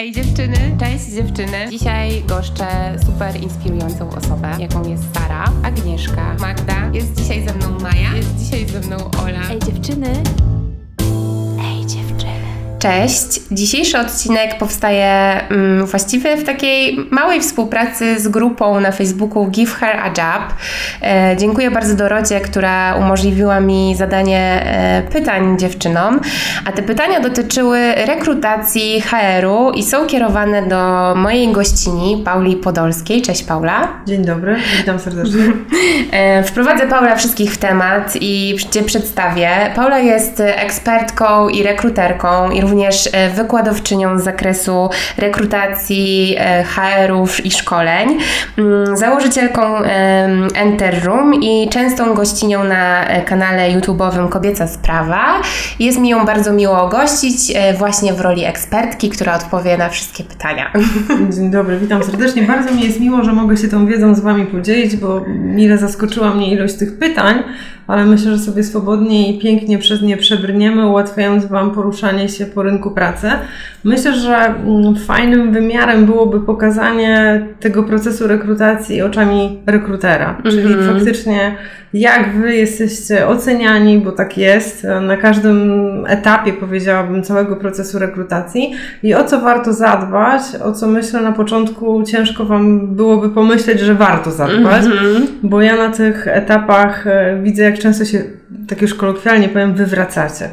Ej dziewczyny, cześć dziewczyny. Dzisiaj goszczę super inspirującą osobę, jaką jest Sara, Agnieszka, Magda. Jest dzisiaj ze mną Maja, jest dzisiaj ze mną Ola. Ej dziewczyny. Cześć! Dzisiejszy odcinek powstaje mm, właściwie w takiej małej współpracy z grupą na Facebooku Give Her a Job. E, dziękuję bardzo Dorocie, która umożliwiła mi zadanie e, pytań dziewczynom. A te pytania dotyczyły rekrutacji HR-u i są kierowane do mojej gościni, Pauli Podolskiej. Cześć Paula. Dzień dobry, witam serdecznie. E, Wprowadzę Paula wszystkich w temat i Cię przedstawię. Paula jest ekspertką i rekruterką i również e, wykładowczynią z zakresu rekrutacji e, HR-ów i szkoleń. Mm, Założycielką Enter Room i częstą gościnią na e, kanale YouTube'owym Kobieca Sprawa. Jest mi ją bardzo miło gościć właśnie w roli ekspertki, która odpowie na wszystkie pytania. Dzień dobry, witam serdecznie. Bardzo mi jest miło, że mogę się tą wiedzą z Wami podzielić, bo mile zaskoczyła mnie ilość tych pytań, ale myślę, że sobie swobodnie i pięknie przez nie przebrniemy, ułatwiając Wam poruszanie się po rynku pracy. Myślę, że mm, fajnym wymiarem byłoby pokazanie tego procesu rekrutacji oczami rekrutera, czyli faktycznie jak Wy jesteście oceniani, bo tak jest, na każdym etapie powiedziałabym całego procesu rekrutacji. I o co warto zadbać, o co myślę na początku ciężko Wam byłoby pomyśleć, że warto zadbać, bo ja na tych etapach e, widzę jak często się, tak już kolokwialnie powiem, wywracacie.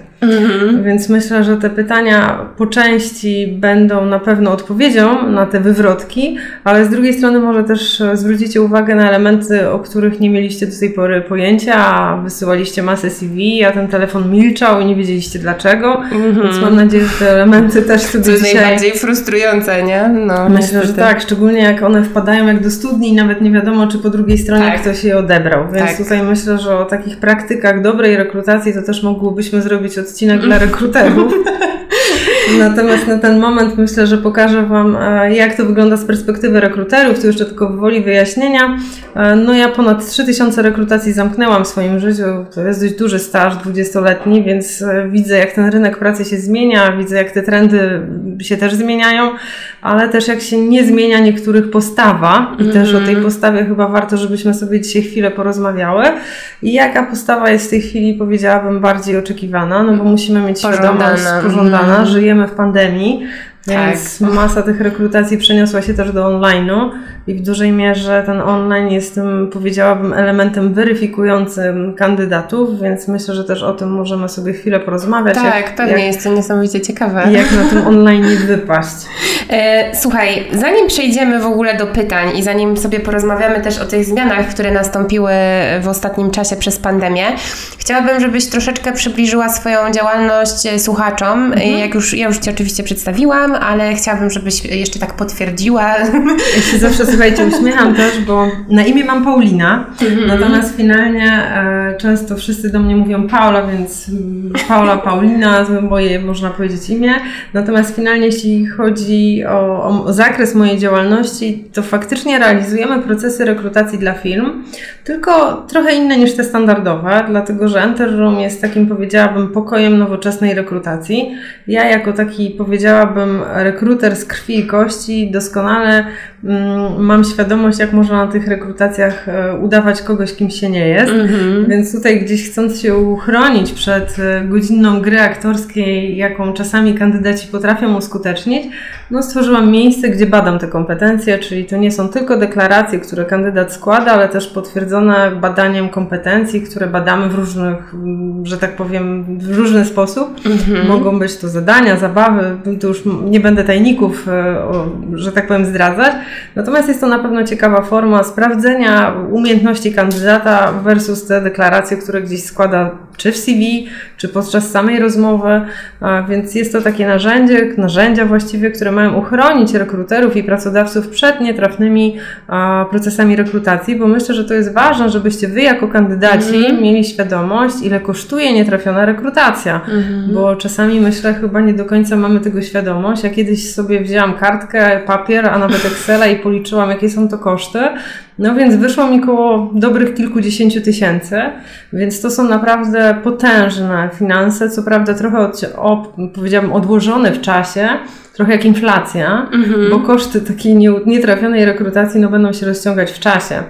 Więc myślę, że te pytania po części będą na pewno odpowiedzią na te wywrotki, ale z drugiej strony może też zwrócicie uwagę na elementy, o których nie mieliście do tej pory pojęcia, a wysyłaliście masę CV, a ten telefon milczał i nie wiedzieliście dlaczego, więc mam nadzieję, że te elementy też To sobie jest dzisiaj... najbardziej frustrujące, nie? No, Myślę, że niestety. tak, szczególnie jak one wpadają jak do studni i nawet nie wiadomo, czy po drugiej stronie Tak. ktoś je odebrał. Więc Tak. tutaj myślę, że o takich praktykach dobrej rekrutacji to też mogłybyśmy zrobić odcinek dla rekruterów. Natomiast na ten moment myślę, że pokażę Wam, e, jak to wygląda z perspektywy rekruterów. Tu jeszcze tylko woli wyjaśnienia. E, No ja ponad 3000 rekrutacji zamknęłam w swoim życiu. To jest dość duży staż, 20-letni, więc e, widzę, jak ten rynek pracy się zmienia, widzę, jak te trendy się też zmieniają, ale też jak się nie zmienia niektórych postawa i też o tej postawie chyba warto, żebyśmy sobie dzisiaj chwilę porozmawiały. I jaka postawa jest w tej chwili, powiedziałabym, bardziej oczekiwana, no bo musimy mieć świadomość, pożądana, Mhm. żyjemy w pandemii, Tak. więc masa tych rekrutacji przeniosła się też do online'u i w dużej mierze ten online jest tym, powiedziałabym, elementem weryfikującym kandydatów, więc myślę, że też o tym możemy sobie chwilę porozmawiać. Tak, jak, pewnie jak, jest to niesamowicie ciekawe. jak na tym online nie wypaść. E, słuchaj, zanim przejdziemy w ogóle do pytań i zanim sobie porozmawiamy też o tych zmianach, które nastąpiły w ostatnim czasie przez pandemię, chciałabym, żebyś troszeczkę przybliżyła swoją działalność e, słuchaczom. E, Jak już, ja już Ci oczywiście przedstawiłam, ale chciałabym, żebyś jeszcze tak potwierdziła. Ja się zawsze, słuchajcie, uśmiecham też, bo na imię mam Paulina, natomiast finalnie e, często wszyscy do mnie mówią Paula, więc mm, Paula, Paulina, moje, można powiedzieć, imię. Natomiast finalnie, jeśli chodzi o, o zakres mojej działalności, to faktycznie realizujemy procesy rekrutacji dla firm, tylko trochę inne niż te standardowe, dlatego że Enter Room jest takim, powiedziałabym, pokojem nowoczesnej rekrutacji. Ja jako taki, powiedziałabym, rekruter z krwi i kości doskonale mm, mam świadomość, jak można na tych rekrutacjach e, udawać kogoś, kim się nie jest. Więc tutaj gdzieś chcąc się uchronić przed e, godzinną gry aktorskiej, jaką czasami kandydaci potrafią uskutecznić, no stworzyłam miejsce, gdzie badam te kompetencje, czyli to nie są tylko deklaracje, które kandydat składa, ale też potwierdzone badaniem kompetencji, które badamy w różnych, że tak powiem, w różny sposób. Mogą być to zadania, zabawy, tu już nie będę tajników, e, że tak powiem, zdradzać. Natomiast jest to na pewno ciekawa forma sprawdzenia umiejętności kandydata versus te deklaracje, które gdzieś składa czy w CV, czy podczas samej rozmowy. Więc jest to takie narzędzie, narzędzia właściwie, które mają uchronić rekruterów i pracodawców przed nietrafnymi procesami rekrutacji, bo myślę, że to jest ważne, żebyście Wy jako kandydaci mieli świadomość, ile kosztuje nietrafiona rekrutacja, bo czasami myślę, chyba nie do końca mamy tego świadomość. Ja kiedyś sobie wzięłam kartkę, papier, a nawet Excela i policzyłam, jakie są to koszty. No więc wyszło mi koło dobrych kilkudziesięciu tysięcy, więc to są naprawdę potężne finanse, co prawda trochę od, o, powiedziałabym odłożone w czasie, trochę jak inflacja, bo koszty takiej nie, nietrafionej rekrutacji no, będą się rozciągać w czasie.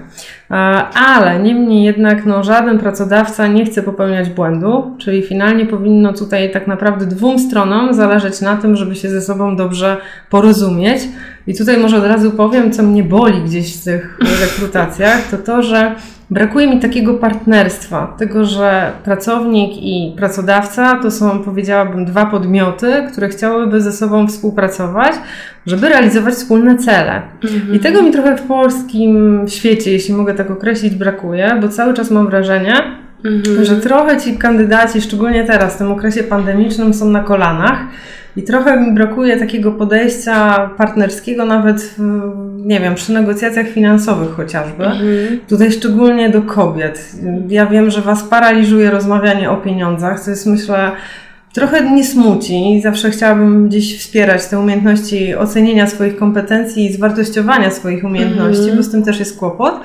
E, Ale niemniej jednak no, żaden pracodawca nie chce popełniać błędu, czyli finalnie powinno tutaj tak naprawdę dwóm stronom zależeć na tym, żeby się ze sobą dobrze porozumieć. I tutaj może od razu powiem, co mnie boli gdzieś w tych rekrutacjach, to to, że brakuje mi takiego partnerstwa, tego, że pracownik i pracodawca to są, powiedziałabym, dwa podmioty, które chciałyby ze sobą współpracować, żeby realizować wspólne cele. I tego mi trochę w polskim świecie, jeśli mogę tak określić, brakuje, bo cały czas mam wrażenie, że trochę ci kandydaci, szczególnie teraz, w tym okresie pandemicznym, są na kolanach. I trochę mi brakuje takiego podejścia partnerskiego, nawet w, nie wiem, przy negocjacjach finansowych chociażby. Tutaj szczególnie do kobiet. Ja wiem, że Was paraliżuje rozmawianie o pieniądzach, co jest myślę trochę mnie smuci. Zawsze chciałabym gdzieś wspierać te umiejętności ocenienia swoich kompetencji i zwartościowania swoich umiejętności, bo z tym też jest kłopot.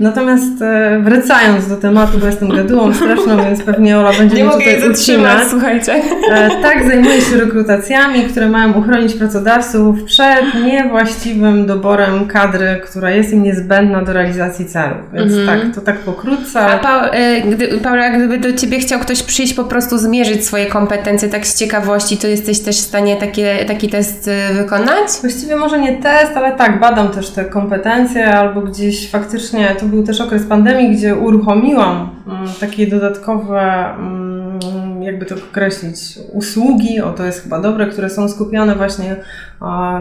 Natomiast e, wracając do tematu, bo jestem gadułą straszną, więc pewnie Ola będzie Nie mnie tutaj ucinać. słuchajcie. E, Tak, zajmuję się rekrutacjami, które mają uchronić pracodawców przed niewłaściwym doborem kadry, która jest im niezbędna do realizacji celów. Więc tak, to tak pokrótce. A ale pa, y, gdy, Paula, gdyby do Ciebie chciał ktoś przyjść po prostu zmierzyć swoje kompetencje tak z ciekawości, to jesteś też w stanie takie, taki test y, wykonać? Właściwie może nie test, ale tak, badam też te kompetencje, albo gdzieś faktycznie, to był też okres pandemii, gdzie uruchomiłam mm, takie dodatkowe, mm, jakby to określić, usługi, o to jest chyba dobre, które są skupione właśnie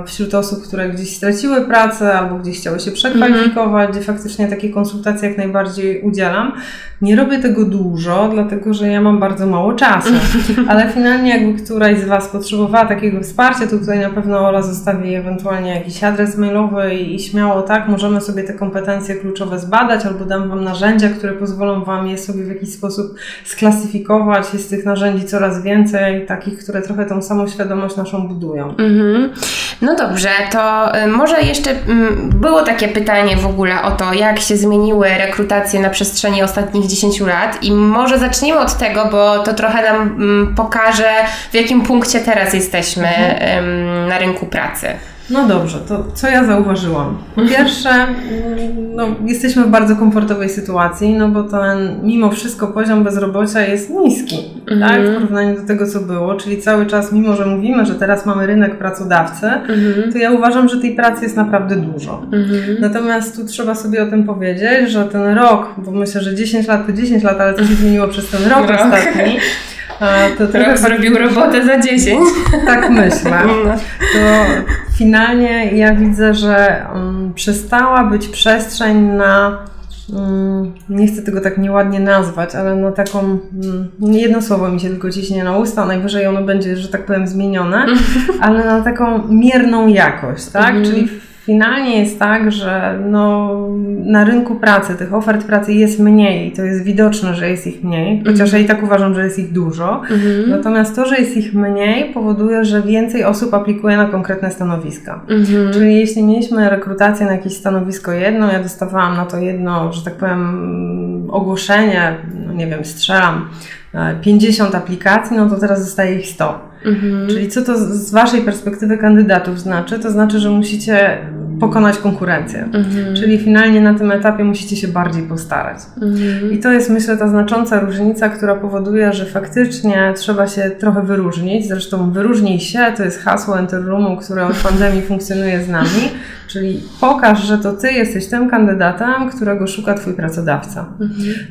wśród osób, które gdzieś straciły pracę, albo gdzieś chciały się przekwalifikować, gdzie faktycznie takie konsultacje jak najbardziej udzielam. Nie robię tego dużo, dlatego że ja mam bardzo mało czasu, ale finalnie jakby któraś z Was potrzebowała takiego wsparcia, to tutaj na pewno Ola zostawi ewentualnie jakiś adres mailowy i, i śmiało tak, możemy sobie te kompetencje kluczowe zbadać, albo dam Wam narzędzia, które pozwolą Wam je sobie w jakiś sposób sklasyfikować. Jest tych narzędzi coraz więcej, takich, które trochę tą samoświadomość naszą budują. Mhm. No dobrze, to y, może jeszcze mm, było takie pytanie w ogóle o to, jak się zmieniły rekrutacje na przestrzeni ostatnich 10 lat i może zacznijmy od tego, bo to trochę nam mm, pokaże, w jakim punkcie teraz jesteśmy em, na rynku pracy. No dobrze, to co ja zauważyłam? Po pierwsze, no, jesteśmy w bardzo komfortowej sytuacji, no bo ten mimo wszystko poziom bezrobocia jest niski, tak, w porównaniu do tego, co było, czyli cały czas, mimo że mówimy, że teraz mamy rynek pracodawcy, to ja uważam, że tej pracy jest naprawdę dużo. Natomiast tu trzeba sobie o tym powiedzieć, że ten rok, bo myślę, że 10 lat to 10 lat, ale co się zmieniło przez ten rok Rok. ostatni, to trochę zrobił robotę za 10. tak myślę. To finalnie ja widzę, że um, przestała być przestrzeń na. Um, nie chcę tego tak nieładnie nazwać, ale na taką. Jedno słowo mi się tylko ciśnie na usta, najwyżej ono będzie, że tak powiem, zmienione, ale na taką mierną jakość, tak? Czyli finalnie jest tak, że no, na rynku pracy tych ofert pracy jest mniej to jest widoczne, że jest ich mniej, chociaż ja i tak uważam, że jest ich dużo. Natomiast to, że jest ich mniej, powoduje, że więcej osób aplikuje na konkretne stanowiska. Czyli jeśli mieliśmy rekrutację na jakieś stanowisko jedno, ja dostawałam na to jedno, że tak powiem, ogłoszenie, no nie wiem, strzelam, e, 50 aplikacji, no to teraz zostaje ich 100. Czyli co to z- Waszej perspektywy kandydatów znaczy? To znaczy, że musicie pokonać konkurencję. Czyli finalnie na tym etapie musicie się bardziej postarać. I to jest myślę ta znacząca różnica, która powoduje, że faktycznie trzeba się trochę wyróżnić. Zresztą wyróżnij się to jest hasło Enter Roomu, które od pandemii funkcjonuje z nami. Czyli pokaż, że to Ty jesteś tym kandydatem, którego szuka Twój pracodawca.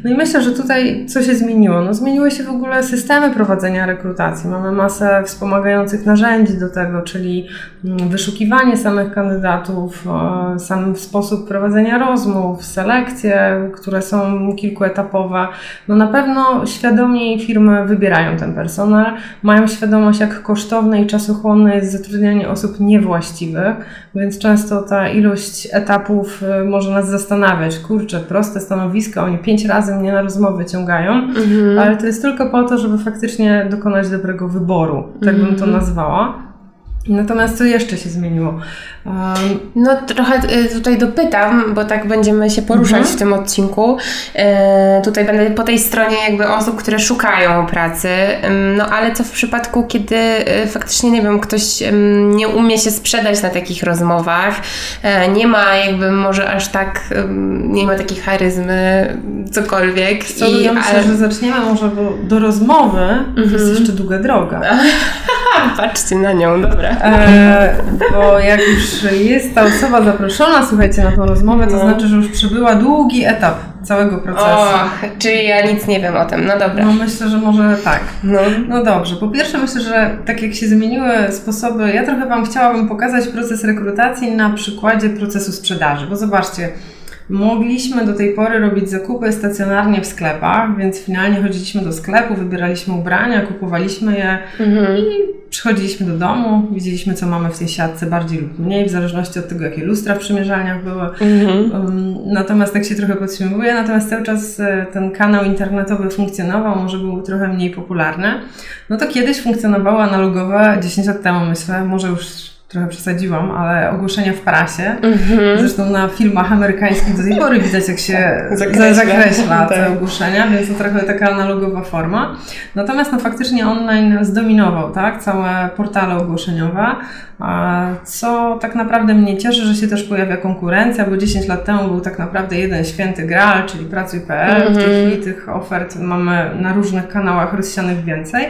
No i myślę, że tutaj co się zmieniło? No zmieniły się w ogóle systemy prowadzenia rekrutacji. Mamy masę wspomagających narzędzi do tego, czyli mm, wyszukiwanie samych kandydatów, e, sam sposób prowadzenia rozmów, selekcje, które są kilkuetapowe. No na pewno świadomiej firmy wybierają ten personel, mają świadomość, jak kosztowne i czasochłonne jest zatrudnianie osób niewłaściwych, więc często ta ilość etapów y, może nas zastanawiać. Kurczę, proste stanowiska, oni pięć razy mnie na rozmowę ciągają, ale to jest tylko po to, żeby faktycznie dokonać dobrego wyboru, tak bym to nazwała. Natomiast co jeszcze się zmieniło? No trochę y, tutaj dopytam, bo tak będziemy się poruszać Mhm. w tym odcinku. Y, Tutaj będę po tej stronie jakby osób, które szukają pracy. No ale co w przypadku, kiedy y, faktycznie, nie wiem, ktoś nie umie się sprzedać na takich rozmowach, e, nie ma jakby może aż tak, nie ma takiej charyzmy, cokolwiek. co I, ja myślę, ale- że zaczniemy może, bo do rozmowy jest jeszcze długa droga. Patrzcie na nią, dobra. E, bo jak już jest ta osoba zaproszona, słuchajcie, na tą rozmowę, to No. znaczy, że już przebyła długi etap całego procesu. O, czyli ja nic nie wiem o tym, no dobra. No myślę, że może tak. No. No dobrze, po pierwsze myślę, że tak jak się zmieniły sposoby, ja trochę Wam chciałabym pokazać proces rekrutacji na przykładzie procesu sprzedaży, bo zobaczcie, mogliśmy do tej pory robić zakupy stacjonarnie w sklepach, więc finalnie chodziliśmy do sklepu, wybieraliśmy ubrania, kupowaliśmy je Mhm. i przychodziliśmy do domu, widzieliśmy co mamy w tej siatce bardziej lub mniej, w zależności od tego jakie lustra w przymierzalniach były. Mhm. Um, Natomiast tak się trochę podtrzymuje, natomiast cały czas e, ten kanał internetowy funkcjonował, może był trochę mniej popularny. No to kiedyś funkcjonowało analogowe, 10 lat temu myślę, może już trochę przesadziłam, ale ogłoszenia w prasie. Mhm. Zresztą na filmach amerykańskich do tej pory widać, jak się Zakreśla. zakreśla, te Tak. ogłoszenia, więc to trochę taka analogowa forma. Natomiast no, faktycznie online zdominował tak, całe portale ogłoszeniowe, co tak naprawdę mnie cieszy, że się też pojawia konkurencja, bo 10 lat temu był tak naprawdę jeden święty graal, czyli pracuj.pl. W tej Mhm. chwili tych ofert mamy na różnych kanałach rozsianych więcej.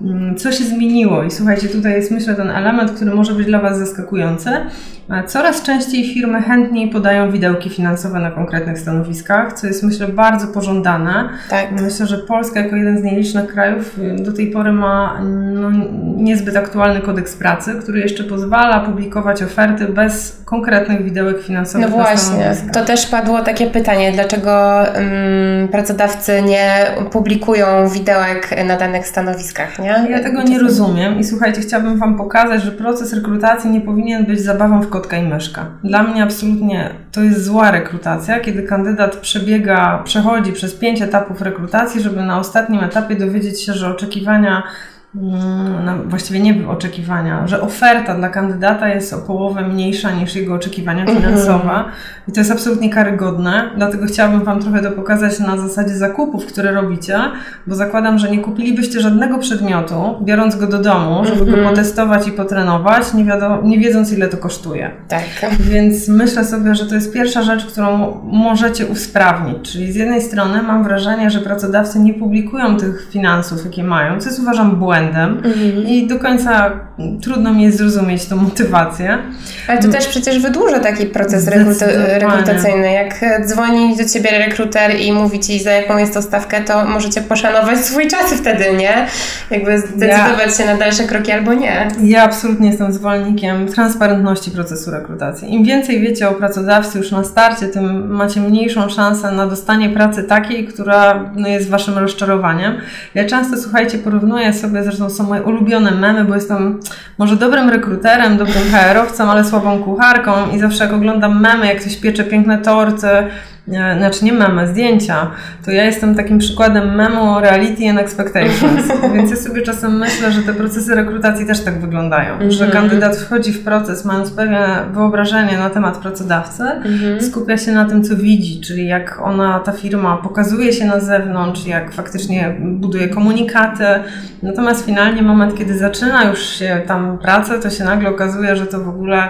Mm, Co się zmieniło? I słuchajcie, tutaj jest myślę ten element, który może być dla Was zaskakujący. E, Coraz częściej firmy chętniej podają widełki finansowe na konkretnych stanowiskach, co jest myślę bardzo pożądane. Tak. Myślę, że Polska jako jeden z nielicznych krajów y, do tej pory ma no, niezbyt aktualny kodeks pracy, który jeszcze pozwala publikować oferty bez konkretnych widełek finansowych No właśnie, to też padło takie pytanie, dlaczego ym, pracodawcy nie publikują widełek na danych stanowiskach, nie? Ja tego nie rozumiem i słuchajcie, chciałabym Wam pokazać, że proces rekrutacji nie powinien być zabawą w kotka i myszka. Dla mnie absolutnie to jest zła rekrutacja, kiedy kandydat przebiega, przechodzi przez pięć etapów rekrutacji, żeby na ostatnim etapie dowiedzieć się, że oczekiwania no, właściwie nie oczekiwania, że oferta dla kandydata jest o połowę mniejsza niż jego oczekiwania finansowe i to jest absolutnie karygodne, dlatego chciałabym Wam trochę to pokazać na zasadzie zakupów, które robicie, bo zakładam, że nie kupilibyście żadnego przedmiotu, biorąc go do domu, żeby go potestować i potrenować, nie, wiadomo, nie wiedząc ile to kosztuje. Tak. Więc myślę sobie, że to jest pierwsza rzecz, którą możecie usprawnić. Czyli z jednej strony mam wrażenie, że pracodawcy nie publikują tych finansów, jakie mają, co jest uważam błędem i do końca trudno mi jest zrozumieć tą motywację. Ale to też przecież wydłuża taki proces rekrutacyjny. Jak dzwoni do ciebie rekruter i mówi ci za jaką jest to stawkę, to możecie poszanować swój czas wtedy, nie? Jakby zdecydować się na dalsze kroki albo nie. Ja absolutnie jestem zwolennikiem transparentności procesu rekrutacji. Im więcej wiecie o pracodawcy już na starcie, tym macie mniejszą szansę na dostanie pracy takiej, która no, jest waszym rozczarowaniem. Ja często, słuchajcie, porównuję sobie, zresztą są moje ulubione memy, bo jestem może dobrym rekruterem, dobrym HR-owcem, ale słabą kucharką i zawsze jak oglądam memy, jak ktoś piecze piękne torty, znaczy nie memy, zdjęcia, to ja jestem takim przykładem memu reality and expectations. Więc ja sobie czasem myślę, że te procesy rekrutacji też tak wyglądają, że kandydat wchodzi w proces mając pewne wyobrażenie na temat pracodawcy, skupia się na tym, co widzi, czyli jak ona, ta firma pokazuje się na zewnątrz, jak faktycznie buduje komunikaty. Natomiast finalnie moment, kiedy zaczyna już się tam pracę, to się nagle okazuje, że to w ogóle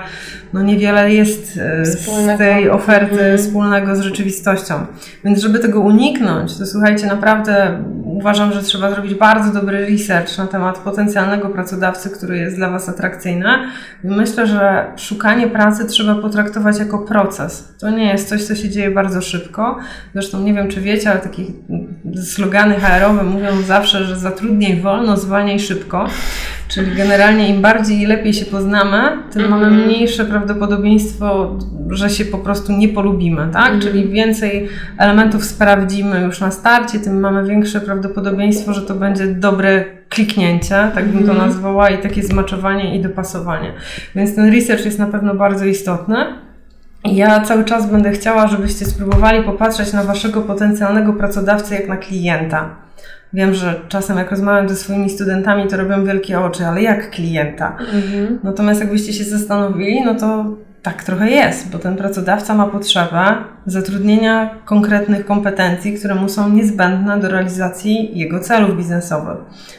no niewiele jest e, z Wspólnego. tej oferty wspólnego z rzeczywistością. Więc żeby tego uniknąć, to słuchajcie, naprawdę uważam, że trzeba zrobić bardzo dobry research na temat potencjalnego pracodawcy, który jest dla Was atrakcyjny. Myślę, że szukanie pracy trzeba potraktować jako proces. To nie jest coś, co się dzieje bardzo szybko. Zresztą nie wiem, czy wiecie, ale takie slogany HR-owe mówią zawsze, że zatrudniaj wolno, zwalniaj szybko. Czyli generalnie im bardziej i lepiej się poznamy, tym mamy mniejsze prawdopodobieństwo, że się po prostu nie polubimy, tak? Czyli więcej elementów sprawdzimy już na starcie, tym mamy większe prawdopodobieństwo, że to będzie dobre kliknięcie, tak bym to nazwała, i takie zmaczowanie i dopasowanie. Więc ten research jest na pewno bardzo istotny. Ja cały czas będę chciała, żebyście spróbowali popatrzeć na waszego potencjalnego pracodawcę jak na klienta. Wiem, że czasem jak rozmawiam ze swoimi studentami, to robią wielkie oczy, ale jak klienta? Natomiast jakbyście się zastanowili, no to tak trochę jest, bo ten pracodawca ma potrzebę zatrudnienia konkretnych kompetencji, które mu są niezbędne do realizacji jego celów biznesowych.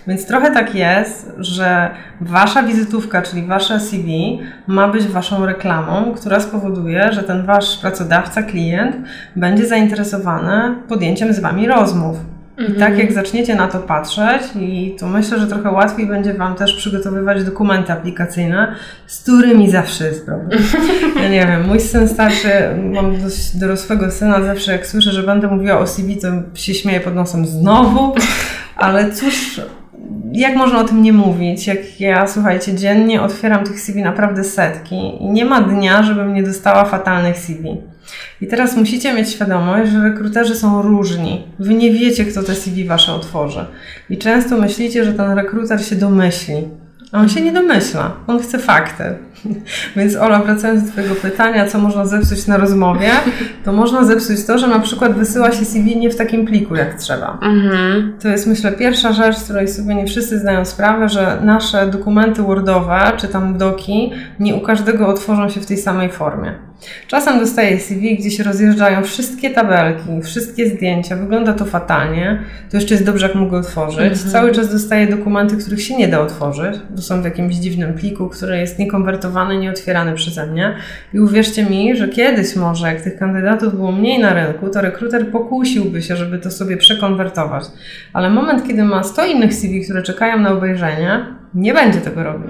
Więc trochę tak jest, że wasza wizytówka, czyli wasze CV, ma być waszą reklamą, która spowoduje, że ten wasz pracodawca, klient będzie zainteresowany podjęciem z wami rozmów. I tak jak zaczniecie na to patrzeć, i to myślę, że trochę łatwiej będzie Wam też przygotowywać dokumenty aplikacyjne, z którymi zawsze jest problem. Ja nie wiem, mój syn starszy, mam dość dorosłego syna, zawsze jak słyszę, że będę mówiła o CV, to się śmieję pod nosem znowu, ale cóż, jak można o tym nie mówić? Jak ja, słuchajcie, dziennie otwieram tych CV naprawdę setki i nie ma dnia, żebym nie dostała fatalnych CV. I teraz musicie mieć świadomość, że rekruterzy są różni. Wy nie wiecie, kto te CV wasze otworzy. I często myślicie, że ten rekruter się domyśli. A on się nie domyśla. On chce fakty. Więc Ola, wracając do Twojego pytania, co można zepsuć na rozmowie, to można zepsuć to, że na przykład wysyła się CV nie w takim pliku, jak trzeba. To jest, myślę, pierwsza rzecz, z której sobie nie wszyscy zdają sprawę, że nasze dokumenty Wordowe, czy tam doki, nie u każdego otworzą się w tej samej formie. Czasem dostaję CV, gdzie się rozjeżdżają wszystkie tabelki, wszystkie zdjęcia, wygląda to fatalnie. To jeszcze jest dobrze, jak mogę otworzyć. Cały czas dostaję dokumenty, których się nie da otworzyć, bo są w jakimś dziwnym pliku, który jest niekonwertowany, nieotwierany przeze mnie. I uwierzcie mi, że kiedyś może, jak tych kandydatów było mniej na rynku, to rekruter pokusiłby się, żeby to sobie przekonwertować. Ale moment, kiedy ma 100 innych CV, które czekają na obejrzenie, nie będzie tego robił.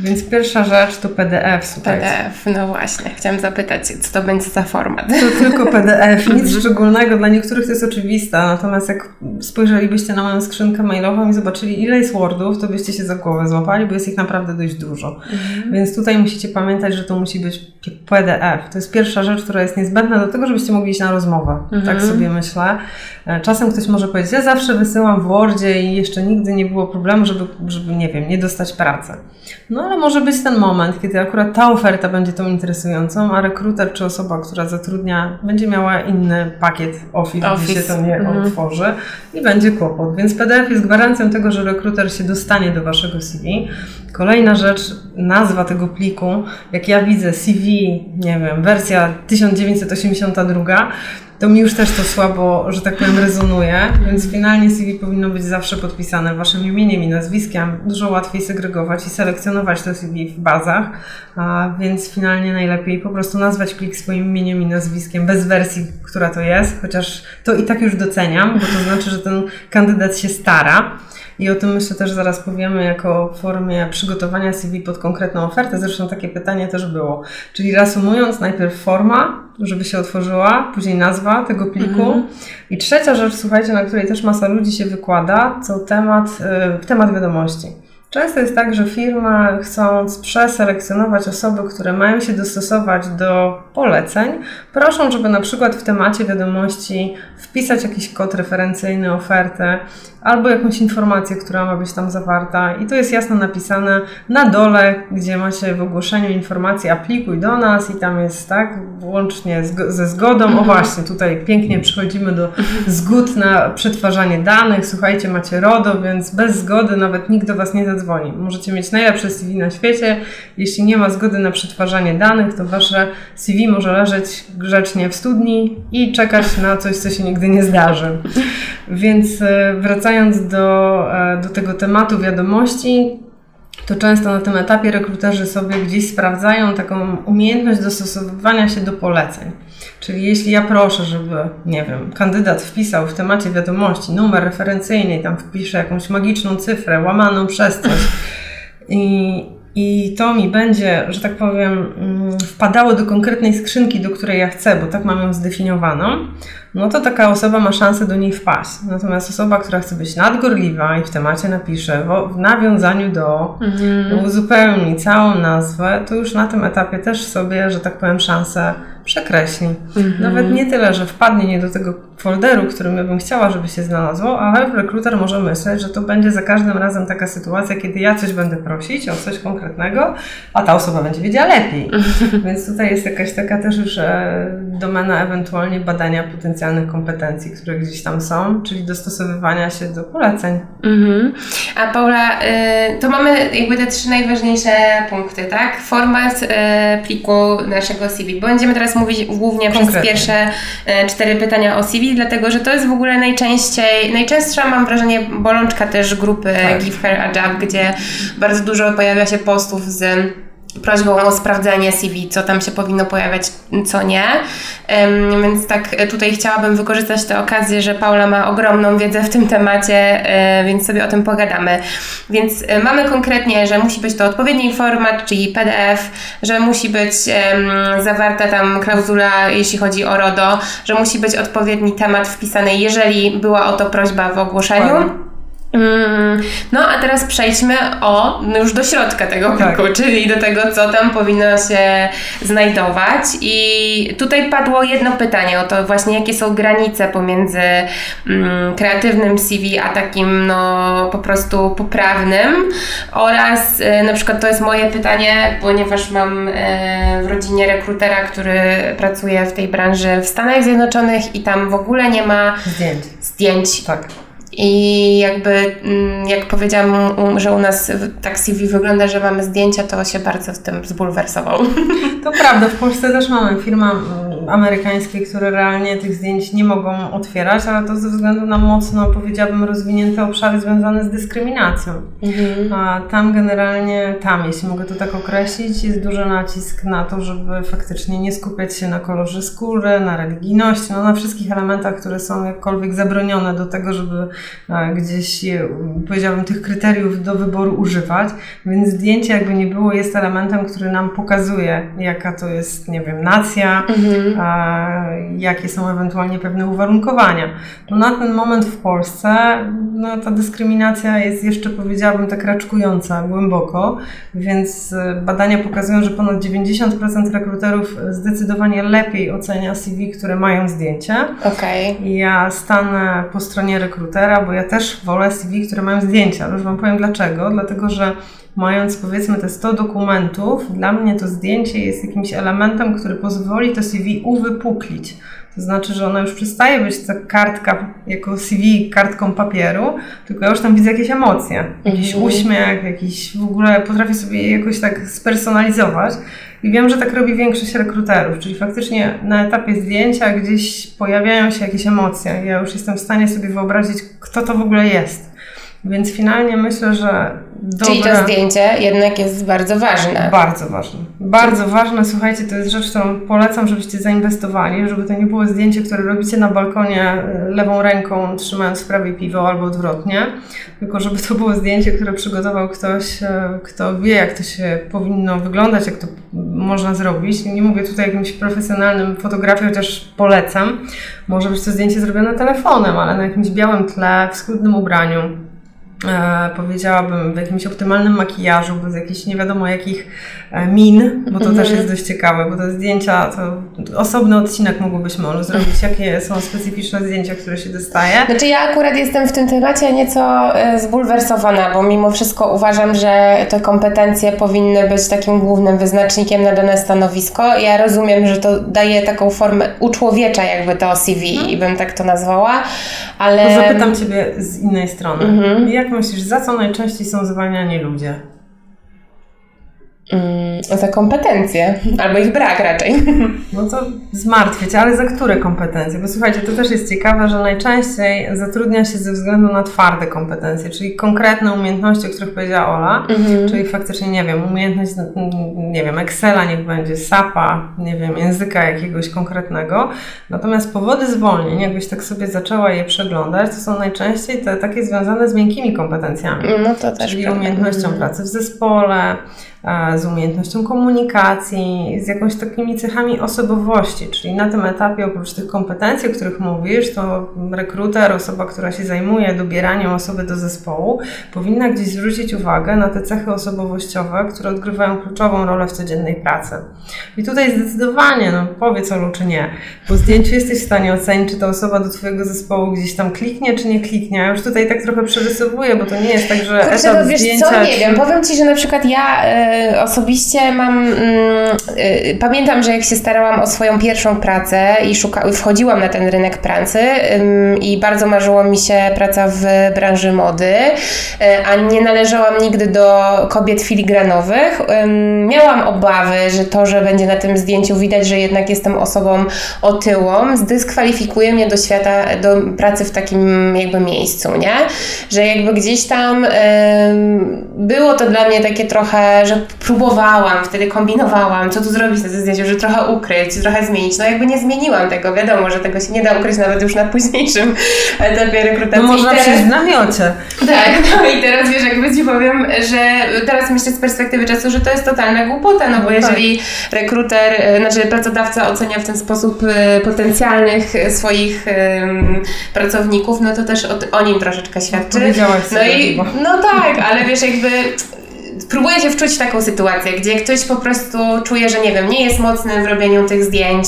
Więc pierwsza rzecz to PDF, słuchajcie. PDF, no właśnie. Chciałam zapytać, co to będzie za format. To tylko PDF, nic szczególnego. Dla niektórych to jest oczywiste, natomiast jak spojrzelibyście na moją skrzynkę mailową i zobaczyli, ile jest Wordów, to byście się za głowę złapali, bo jest ich naprawdę dość dużo. Więc tutaj musicie pamiętać, że to musi być PDF. To jest pierwsza rzecz, która jest niezbędna do tego, żebyście mogli iść na rozmowę. Tak sobie myślę. E, Czasem ktoś może powiedzieć, ja zawsze wysyłam w Wordzie i jeszcze nigdy nie było problemu, żeby, żeby nie wiem, nie dostać pracy. No ale może być ten moment, kiedy akurat ta oferta będzie tą interesującą, a rekruter czy osoba, która zatrudnia, będzie miała inny pakiet Office, gdzie Office. się to nie Mhm. otworzy i będzie kłopot. Więc PDF jest gwarancją tego, że rekruter się dostanie do waszego CV. Kolejna rzecz, nazwa tego pliku. Jak ja widzę CV, nie wiem, wersja 1982, to mi już też to słabo, że tak powiem, rezonuje, więc finalnie CV powinno być zawsze podpisane waszym imieniem i nazwiskiem. Dużo łatwiej segregować i selekcjonować to CV w bazach, a więc finalnie najlepiej po prostu nazwać plik swoim imieniem i nazwiskiem bez wersji, która to jest, chociaż to i tak już doceniam, bo to znaczy, że ten kandydat się stara. I o tym myślę też zaraz powiemy jako formie przygotowania CV pod konkretną ofertę. Zresztą takie pytanie też było. Czyli reasumując, najpierw forma, żeby się otworzyła, później nazwa tego pliku. I trzecia rzecz, słuchajcie, na której też masa ludzi się wykłada, to temat, y, temat wiadomości. Często jest tak, że firmy chcąc przeselekcjonować osoby, które mają się dostosować do poleceń, proszą, żeby na przykład w temacie wiadomości wpisać jakiś kod referencyjny, ofertę albo jakąś informację, która ma być tam zawarta. I to jest jasno napisane na dole, gdzie macie w ogłoszeniu informację aplikuj do nas i tam jest tak, łącznie zgo- ze zgodą. O właśnie, tutaj pięknie przechodzimy do zgód na przetwarzanie danych. Słuchajcie, macie RODO, więc bez zgody nawet nikt do Was nie zadzwoni. Możecie mieć najlepsze CV na świecie. Jeśli nie ma zgody na przetwarzanie danych, to Wasze CV może leżeć grzecznie w studni i czekać na coś, co się nigdy nie zdarzy. Więc e, wracając do, e, do tego tematu wiadomości, to często na tym etapie rekruterzy sobie gdzieś sprawdzają taką umiejętność dostosowywania się do poleceń. Czyli jeśli ja proszę, żeby, nie wiem, kandydat wpisał w temacie wiadomości numer referencyjny tam wpisze jakąś magiczną cyfrę łamaną przez coś i, i to mi będzie, że tak powiem, mm, wpadało do konkretnej skrzynki, do której ja chcę, bo tak mam ją zdefiniowaną, no to taka osoba ma szansę do niej wpaść. Natomiast osoba, która chce być nadgorliwa i w temacie napisze w nawiązaniu do, uzupełni całą nazwę, to już na tym etapie też sobie, że tak powiem, szansę przekreśli. Nawet nie tyle, że wpadnie nie do tego folderu, którym ja bym chciała, żeby się znalazło, ale rekruter może myśleć, że to będzie za każdym razem taka sytuacja, kiedy ja coś będę prosić o coś konkretnego, a ta osoba będzie wiedziała lepiej. Więc tutaj jest jakaś taka też już domena ewentualnie badania potencjalnych specjalnych kompetencji, które gdzieś tam są, czyli dostosowywania się do poleceń. Mhm. A Paula, y, to mamy jakby te trzy najważniejsze punkty, tak? Format y, pliku naszego CV. Będziemy teraz mówić głównie przez Konkretnie. pierwsze y, cztery pytania o CV, dlatego że to jest w ogóle najczęściej, najczęstsza mam wrażenie bolączka też grupy Tak. Give Her a Job, gdzie bardzo dużo pojawia się postów z prośbą o sprawdzenie CV, co tam się powinno pojawiać, co nie. Więc tak e, tutaj chciałabym wykorzystać tę okazję, że Paula ma ogromną wiedzę w tym temacie, e, więc sobie o tym pogadamy. Więc e, mamy konkretnie, że musi być to odpowiedni format, czyli PDF, że musi być zawarta tam klauzula, jeśli chodzi o RODO, że musi być odpowiedni temat wpisany, jeżeli była o to prośba w ogłoszeniu. Mm, No a teraz przejdźmy o no już do środka tego Tak. pliku, czyli do tego, co tam powinno się znajdować. I tutaj padło jedno pytanie o to właśnie, jakie są granice pomiędzy mm, kreatywnym CV a takim no po prostu poprawnym oraz e, na przykład to jest moje pytanie, ponieważ mam e, w rodzinie rekrutera, który pracuje w tej branży w Stanach Zjednoczonych i tam w ogóle nie ma Zdjęć. zdjęć Tak. I jakby, mm, jak powiedziałam, że u nas tak CV wygląda, że mamy zdjęcia, to się bardzo z tym zbulwersował. To prawda, w Polsce też mamy firmy mm, amerykańskie, które realnie tych zdjęć nie mogą otwierać, ale to ze względu na mocno, powiedziałabym, rozwinięte obszary związane z dyskryminacją. A tam generalnie, tam, jeśli mogę to tak określić, jest duży nacisk na to, żeby faktycznie nie skupiać się na kolorze skóry, na religijności, no na wszystkich elementach, które są jakkolwiek zabronione do tego, żeby e, gdzieś, je, powiedziałabym, tych kryteriów do wyboru używać. Więc zdjęcie, jakby nie było, jest elementem, który nam pokazuje, jaka to jest, nie wiem, nacja, a, jakie są ewentualnie pewne uwarunkowania. No na ten moment w Polsce no, ta dyskryminacja jest jeszcze, powiedziałabym, tak raczkująca głęboko, więc e, badania pokazują, że ponad 90% rekruterów zdecydowanie lepiej ocenia CV, które mają zdjęcie. Okej. Ja stanę po stronie rekrutera, bo ja też wolę CV, które mają zdjęcia. Ale Już Wam powiem dlaczego. Dlatego, że mając powiedzmy te 100 dokumentów, dla mnie to zdjęcie jest jakimś elementem, który pozwoli to CV uwypuklić. To znaczy, że ona już przestaje być ta kartka jako CV kartką papieru, tylko ja już tam widzę jakieś emocje, jakiś Mhm. uśmiech, jakiś w ogóle potrafię sobie je jakoś tak spersonalizować. I wiem, że tak robi większość rekruterów, czyli faktycznie na etapie zdjęcia gdzieś pojawiają się jakieś emocje. Ja już jestem w stanie sobie wyobrazić, kto to w ogóle jest. Więc finalnie myślę, że Czyli to dobre- zdjęcie jednak jest bardzo ważne. bardzo ważne. Bardzo ważne. Słuchajcie, to jest rzecz, którą polecam, żebyście zainwestowali, żeby to nie było zdjęcie, które robicie na balkonie e, lewą ręką, trzymając w prawej piwo albo odwrotnie, tylko żeby to było zdjęcie, które przygotował ktoś, e, kto wie, jak to się powinno wyglądać, jak to można zrobić. Nie mówię tutaj o jakimś profesjonalnym fotografii, chociaż polecam. Może być to zdjęcie zrobione telefonem, ale na jakimś białym tle, w schludnym ubraniu e, powiedziałabym, w jakimś optymalnym makijażu, bez jakichś nie wiadomo jakich e, min, bo to też jest dość ciekawe, bo te zdjęcia, to osobny odcinek mógłbyśmy może zrobić, jakie są specyficzne zdjęcia, które się dostaje. Znaczy ja akurat jestem w tym temacie nieco e, zbulwersowana, bo mimo wszystko uważam, że te kompetencje powinny być takim głównym wyznacznikiem na dane stanowisko. Ja rozumiem, że to daje taką formę uczłowiecza jakby to CV, bym tak to nazwała, ale... To zapytam Ciebie z innej strony. Jak myślisz, za co najczęściej są zwalniani ludzie? Mm, za kompetencje, albo ich brak raczej. No to zmartwić, ale za które kompetencje? Bo słuchajcie, to też jest ciekawe, że najczęściej zatrudnia się ze względu na twarde kompetencje, czyli konkretne umiejętności, o których powiedziała Ola, czyli faktycznie, nie wiem, umiejętność, nie wiem, Excela niech będzie, SAP-a, nie wiem, języka jakiegoś konkretnego. Natomiast powody zwolnień, jakbyś tak sobie zaczęła je przeglądać, to są najczęściej te takie związane z miękkimi kompetencjami. No to też Czyli prawda. umiejętnością pracy w zespole, z umiejętnością komunikacji, z jakąś takimi cechami osobowości. Czyli na tym etapie, oprócz tych kompetencji, o których mówisz, to rekruter, osoba, która się zajmuje dobieraniem osoby do zespołu, powinna gdzieś zwrócić uwagę na te cechy osobowościowe, które odgrywają kluczową rolę w codziennej pracy. I tutaj zdecydowanie, no powiedz Olu, czy nie. Po zdjęciu jesteś w stanie ocenić, czy ta osoba do Twojego zespołu gdzieś tam kliknie, czy nie kliknie. Ja już tutaj tak trochę przerysowuję, bo to nie jest tak, że Kurczę, etap no wiesz zdjęcia... co, nie czy- wiem, powiem Ci, że na przykład ja e, osobiście mam. Mm, e, pamiętam, że jak się starałam o swoją pierwszą pracę i szuka, wchodziłam na ten rynek pracy i bardzo marzyło mi się praca w branży mody, e, a nie należałam nigdy do kobiet filigranowych. Miałam obawy, że to, że będzie na tym zdjęciu widać, że jednak jestem osobą otyłą, zdyskwalifikuje mnie do świata, do pracy w takim jakby miejscu, nie? Że jakby gdzieś tam było to dla mnie takie trochę, że próbowałam, wtedy kombinowałam, co tu zrobić na tym zdjęciu, że trochę ukryć, trochę zmienić. No jakby nie zmieniłam tego, wiadomo, że tego się nie da ukryć nawet już na późniejszym etapie rekrutacji. No można teraz- przyjść w namiocie. tak, no i teraz wiesz, jakby ci powiem, że teraz myślę z perspektywy czasu, że to jest totalna głupota, no bo tak. jeżeli rekruter, e, znaczy pracodawca ocenia w ten sposób e, potencjalnych swoich pracowników, no to też o, o nim troszeczkę świadczy. No i, no tak, ale wiesz, jakby próbuję się wczuć w taką sytuację, gdzie ktoś po prostu czuje, że nie wiem, nie jest mocny w robieniu tych zdjęć,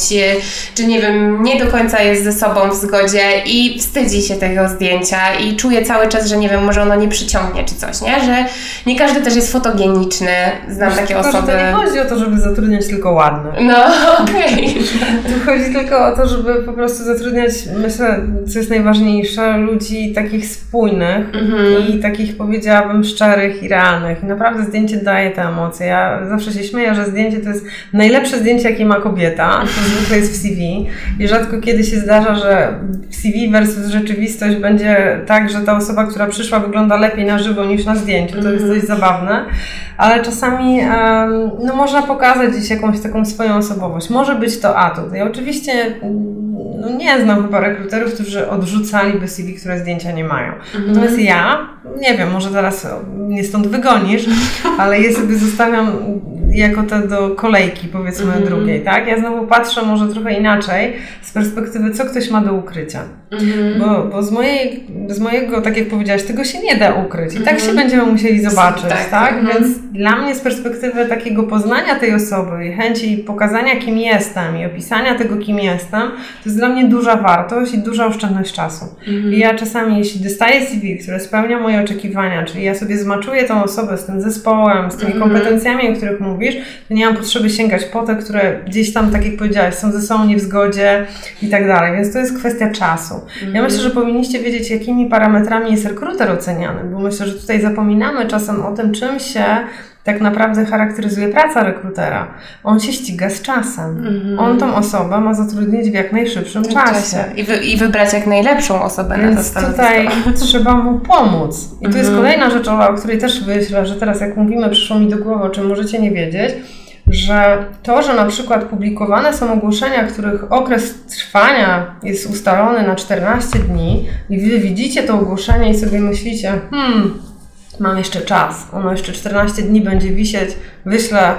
czy nie wiem, nie do końca jest ze sobą w zgodzie i wstydzi się tego zdjęcia i czuje cały czas, że nie wiem, może ono nie przyciągnie czy coś, nie? Że nie każdy też jest fotogeniczny, znam takie że osoby. to nie chodzi o to, żeby zatrudniać tylko ładne. No, okej. Tu chodzi tylko o to, żeby po prostu zatrudniać, myślę, co jest najważniejsze, ludzi takich spójnych Mhm. i takich, powiedziałabym, szczerych i realnych. I naprawdę zdjęcie daje te emocje. Ja zawsze się śmieję, że zdjęcie to jest najlepsze zdjęcie, jakie ma kobieta. To zwykle jest w CV. I rzadko kiedy się zdarza, że CV versus rzeczywistość będzie tak, że ta osoba, która przyszła, wygląda lepiej na żywo niż na zdjęciu. To jest dość zabawne. Ale czasami no, można pokazać gdzieś jakąś taką swoją osobowość. Może być to atut. Ja oczywiście no, nie znam chyba rekruterów, którzy odrzucaliby CV, które zdjęcia nie mają. Natomiast ja, nie wiem, może zaraz mnie stąd wygonisz, ale je sobie zostawiam jako te do kolejki, powiedzmy drugiej, tak? Ja znowu patrzę może trochę inaczej z perspektywy, co ktoś ma do ukrycia. Bo, bo z, mojej, z mojego, tak jak powiedziałaś, tego się nie da ukryć. I tak się będziemy musieli zobaczyć, Tak. tak? Mhm. Więc dla mnie z perspektywy takiego poznania tej osoby i chęci pokazania, kim jestem i opisania tego, kim jestem, to jest dla mnie duża wartość i duża oszczędność czasu. I ja czasami, jeśli dostaję CV, które spełnia moje oczekiwania, czyli ja sobie zmaczuję tą osobę z tym zespołem, z tymi kompetencjami, o których mówisz, to nie mam potrzeby sięgać po te, które gdzieś tam, tak jak powiedziałaś, są ze sobą nie w zgodzie i tak dalej. Więc to jest kwestia czasu. Ja myślę, że powinniście wiedzieć, jakimi parametrami jest rekruter oceniany, bo myślę, że tutaj zapominamy czasem o tym, czym się tak naprawdę charakteryzuje praca rekrutera. On się ściga z czasem. On tą osobę ma zatrudnić w jak najszybszym W czasie. czasie. I, wy, I wybrać jak najlepszą osobę na to Więc stanowisko. tutaj trzeba mu pomóc. I tu jest Mhm. kolejna rzecz, o której też myślę, że teraz jak mówimy, przyszło mi do głowy, o czym możecie nie wiedzieć, że to, że na przykład publikowane są ogłoszenia, których okres trwania jest ustalony na 14 dni i wy widzicie to ogłoszenie i sobie myślicie, hmm, mam jeszcze czas, ono jeszcze 14 dni będzie wisieć, wyślę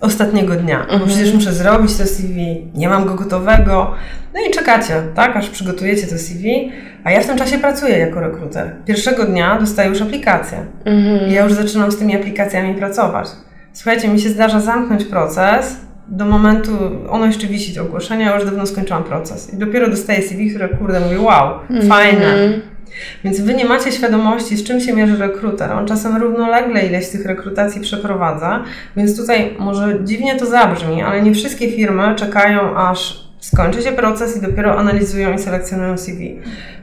ostatniego dnia, bo przecież muszę zrobić to CV, nie mam go gotowego. No i czekacie, tak, aż przygotujecie to CV, a ja w tym czasie pracuję jako rekruter. Pierwszego dnia dostaję już aplikację i ja już zaczynam z tymi aplikacjami pracować. Słuchajcie, mi się zdarza zamknąć proces do momentu, ono jeszcze wisi to ogłoszenie, ja już dawno skończyłam proces. I dopiero dostaję CV, które kurde mówię, wow, fajne. Więc wy nie macie świadomości, z czym się mierzy rekruter. On czasem równolegle ileś tych rekrutacji przeprowadza, więc tutaj może dziwnie to zabrzmi, ale nie wszystkie firmy czekają, aż skończy się proces i dopiero analizują i selekcjonują CV.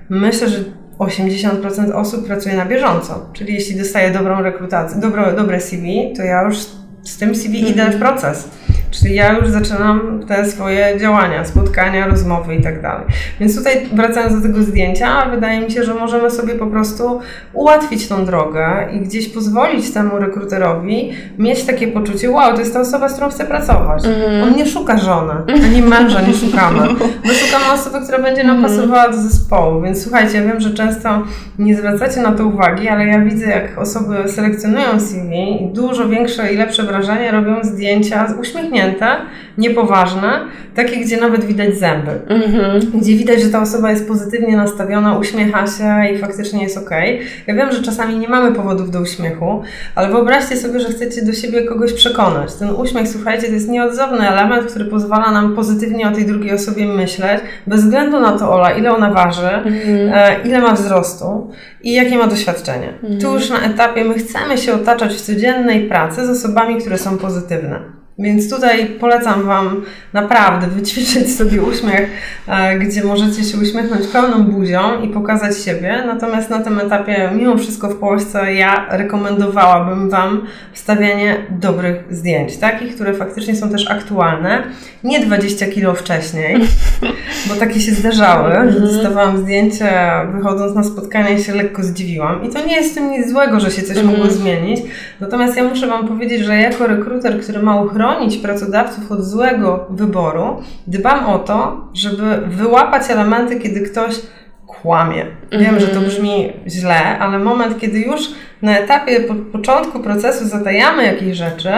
Myślę, że 80% osób pracuje na bieżąco, czyli jeśli dostaję dobrą rekrutację, dobro, dobre CV, to ja już z tym CV idę w proces. Czyli ja już zaczynam te swoje działania, spotkania, rozmowy i tak dalej. Więc tutaj wracając do tego zdjęcia, wydaje mi się, że możemy sobie po prostu ułatwić tą drogę i gdzieś pozwolić temu rekruterowi mieć takie poczucie, wow, to jest ta osoba, z którą chcę pracować. On nie szuka żony, ani męża nie szukamy. My szukamy osoby, która będzie nam pasowała do zespołu. Więc słuchajcie, ja wiem, że często nie zwracacie na to uwagi, ale ja widzę, jak osoby selekcjonują CV i dużo większe i lepsze wrażenie robią zdjęcia z uśmiechnięte uśmiechnięte, niepoważne, takie, gdzie nawet widać zęby. Gdzie widać, że ta osoba jest pozytywnie nastawiona, uśmiecha się i faktycznie jest ok. Ja wiem, że czasami nie mamy powodów do uśmiechu, ale wyobraźcie sobie, że chcecie do siebie kogoś przekonać. Ten uśmiech, słuchajcie, to jest nieodzowny element, który pozwala nam pozytywnie o tej drugiej osobie myśleć, bez względu na to, Ola, ile ona waży, e, ile ma wzrostu i jakie ma doświadczenie. Tu już na etapie my chcemy się otaczać w codziennej pracy z osobami, które są pozytywne. Więc tutaj polecam Wam naprawdę wyćwiczyć sobie uśmiech, e, gdzie możecie się uśmiechnąć pełną buzią i pokazać siebie. Natomiast na tym etapie, mimo wszystko w Polsce, ja rekomendowałabym Wam wstawianie dobrych zdjęć, takich, które faktycznie są też aktualne. Nie 20 kilo wcześniej, bo takie się zdarzały, że dostawałam zdjęcie wychodząc na spotkanie i się lekko zdziwiłam. I to nie jest w tym nic złego, że się coś mogło zmienić. Natomiast ja muszę Wam powiedzieć, że jako rekruter, który ma uchronić pracodawców od złego wyboru, dbam o to, żeby wyłapać elementy, kiedy ktoś kłamie. Wiem, że to brzmi źle, ale moment, kiedy już na etapie po, początku procesu zatajamy jakieś rzeczy,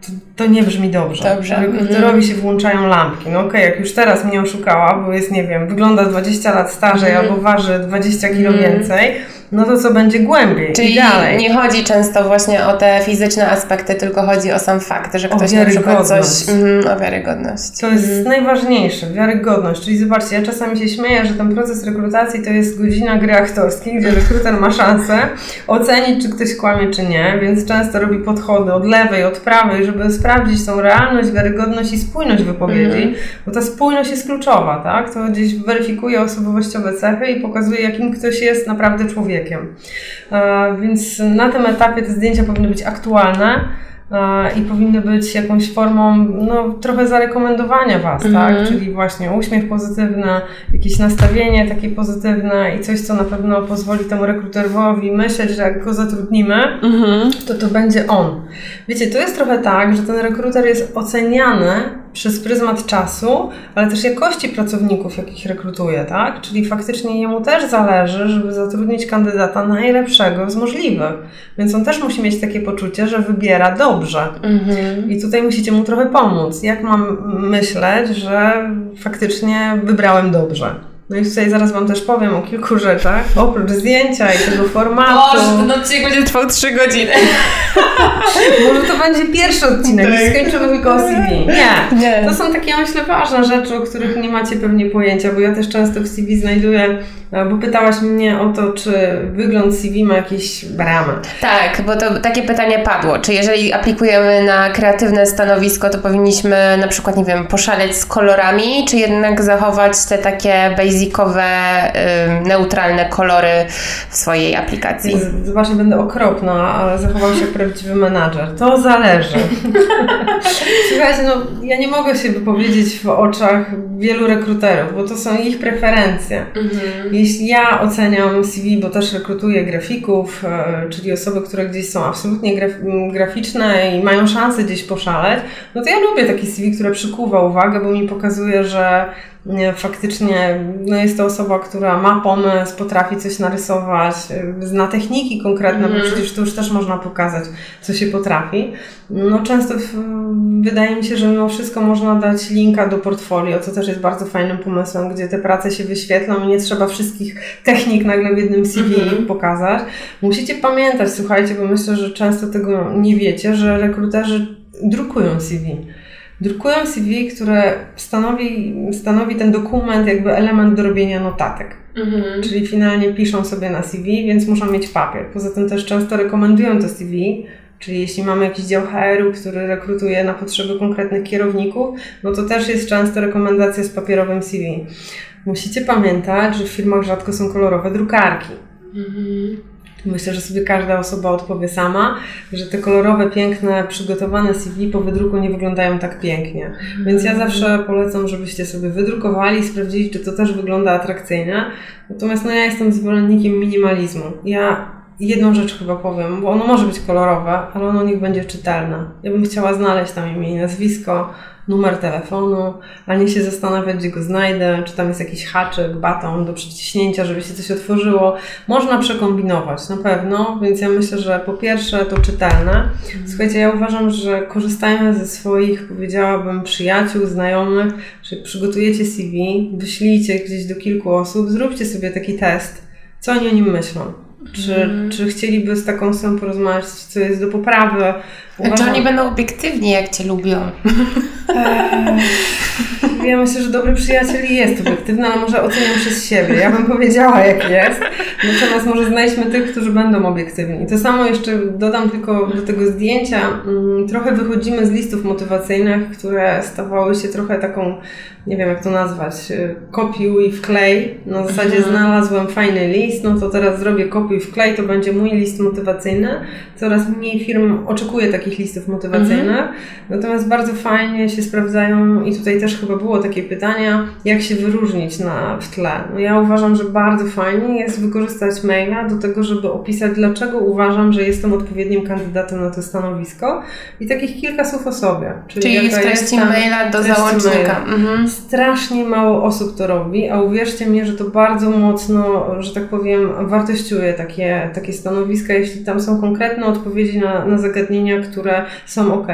to, to nie brzmi dobrze. Dobrze. Rekrutorowi się włączają lampki. No okej, jak już teraz mnie oszukała, bo jest, nie wiem, wygląda 20 lat starzej albo waży 20 kilo więcej, no to co będzie głębiej Czyli i dalej. nie chodzi często właśnie o te fizyczne aspekty, tylko chodzi o sam fakt, że ktoś na przykład coś... Mhm, o wiarygodność. To jest najważniejsze, wiarygodność. Czyli zobaczcie, ja czasami się śmieję, że ten proces rekrutacji to jest godzina gry aktorskiej, gdzie rekruter ma szansę ocenić, czy ktoś kłamie, czy nie, więc często robi podchody od lewej, od prawej, żeby sprawdzić tą realność, wiarygodność i spójność wypowiedzi, bo ta spójność jest kluczowa, tak? To gdzieś weryfikuje osobowościowe cechy i pokazuje, jakim ktoś jest naprawdę człowiekiem. E, Więc na tym etapie te zdjęcia powinny być aktualne i powinny być jakąś formą no, trochę zarekomendowania Was, tak? Czyli właśnie uśmiech pozytywny, jakieś nastawienie takie pozytywne i coś, co na pewno pozwoli temu rekruterowi myśleć, że jak go zatrudnimy, to to będzie on. Wiecie, to jest trochę tak, że ten rekruter jest oceniany przez pryzmat czasu, ale też jakości pracowników, jakich rekrutuje, tak? Czyli faktycznie jemu też zależy, żeby zatrudnić kandydata najlepszego z możliwych. Więc on też musi mieć takie poczucie, że wybiera dobrze. I tutaj musicie mu trochę pomóc. Jak mam myśleć, że faktycznie wybrałem dobrze? No i tutaj zaraz Wam też powiem o kilku rzeczach, oprócz zdjęcia i tego formatu. odcinek będzie trwał 3 godziny. Może to będzie pierwszy odcinek, Tak. skończymy tylko o CV. Nie. Nie. To są takie, myślę, ważne rzeczy, o których nie macie pewnie pojęcia, bo ja też często w CV znajduję, e, bo pytałaś mnie o to, czy wygląd CV ma jakieś bramy. Tak, bo to takie pytanie padło. Czy jeżeli aplikujemy na kreatywne stanowisko, to powinniśmy na przykład, nie wiem, poszaleć z kolorami, czy jednak zachować te takie basicowe, ym, neutralne kolory w swojej aplikacji? Zobaczę, będę okropna, ale zachowam się jak prawdziwy menadżer. To zależy. Słuchajcie, no ja nie mogę się wypowiedzieć w oczach wielu rekruterów, bo to są ich preferencje. Jeśli ja oceniam CV, bo też rekrutuję grafików, e, czyli osoby, które gdzieś są absolutnie graf graficzne i mają szansę gdzieś poszaleć, no to ja lubię taki CV, które przykuwa uwagę, bo mi pokazuje, że faktycznie no jest to osoba, która ma pomysł, potrafi coś narysować, y, zna techniki konkretne, bo przecież to już też można pokazać, co się potrafi. No często w, wydaje mi się, że mimo wszystko można dać linka do portfolio, co też jest bardzo fajnym pomysłem, gdzie te prace się wyświetlą i nie trzeba wszystkich technik nagle w jednym CV pokazać. Musicie pamiętać, słuchajcie, bo myślę, że często tego nie wiecie, że rekruterzy drukują CV drukują CV, które stanowi, stanowi ten dokument jakby element do robienia notatek. Czyli finalnie piszą sobie na CV, więc muszą mieć papier. Poza tym też często rekomendują to CV, czyli jeśli mamy jakiś dział HR-u, który rekrutuje na potrzeby konkretnych kierowników, no to też jest często rekomendacja z papierowym CV. Musicie pamiętać, że w firmach rzadko są kolorowe drukarki. Myślę, że sobie każda osoba odpowie sama, że te kolorowe, piękne, przygotowane CV po wydruku nie wyglądają tak pięknie. Więc ja zawsze polecam, żebyście sobie wydrukowali i sprawdzili, czy to też wygląda atrakcyjnie. Natomiast no, ja jestem zwolennikiem minimalizmu. Ja jedną rzecz chyba powiem, bo ono może być kolorowe, ale ono niech będzie czytelne. Ja bym chciała znaleźć tam imię i nazwisko, numer telefonu, a nie się zastanawiać, gdzie go znajdę, czy tam jest jakiś haczyk, baton do przyciśnięcia, żeby się coś otworzyło. Można przekombinować, na pewno, więc ja myślę, że po pierwsze to czytelne. Słuchajcie, ja uważam, że korzystajmy ze swoich, powiedziałabym, przyjaciół, znajomych, że przygotujecie CV, wyślijcie gdzieś do kilku osób, zróbcie sobie taki test, co oni o nim myślą. Czy, czy chcieliby z taką osobą porozmawiać, co jest do poprawy? Czy oni będą obiektywni, jak Cię lubią? Eee, ja myślę, że dobry przyjaciel jest obiektywny, ale może oceniam przez siebie. Ja bym powiedziała, jak jest. Natomiast może znajdźmy tych, którzy będą obiektywni. To samo jeszcze dodam tylko do tego zdjęcia. Mm, trochę wychodzimy z listów motywacyjnych, które stawały się trochę taką, nie wiem jak to nazwać, y, kopiuj i wklej. Na zasadzie mhm. znalazłem fajny list, no to teraz zrobię kopiuj i wklej, to będzie mój list motywacyjny. Coraz mniej firm oczekuje takich listów motywacyjnych. Mhm. Natomiast bardzo fajnie się sprawdzają i tutaj też chyba było takie pytania, jak się wyróżnić na, w tle. No ja uważam, że bardzo fajnie jest wykorzystać maila do tego, żeby opisać, dlaczego uważam, że jestem odpowiednim kandydatem na to stanowisko i takich kilka słów o sobie. Czyli, Czyli w treści maila do załącznika. Mhm. Strasznie mało osób to robi, a uwierzcie mi, że to bardzo mocno, że tak powiem, wartościuje takie, takie stanowiska, jeśli tam są konkretne odpowiedzi na, na zagadnienia, które są ok.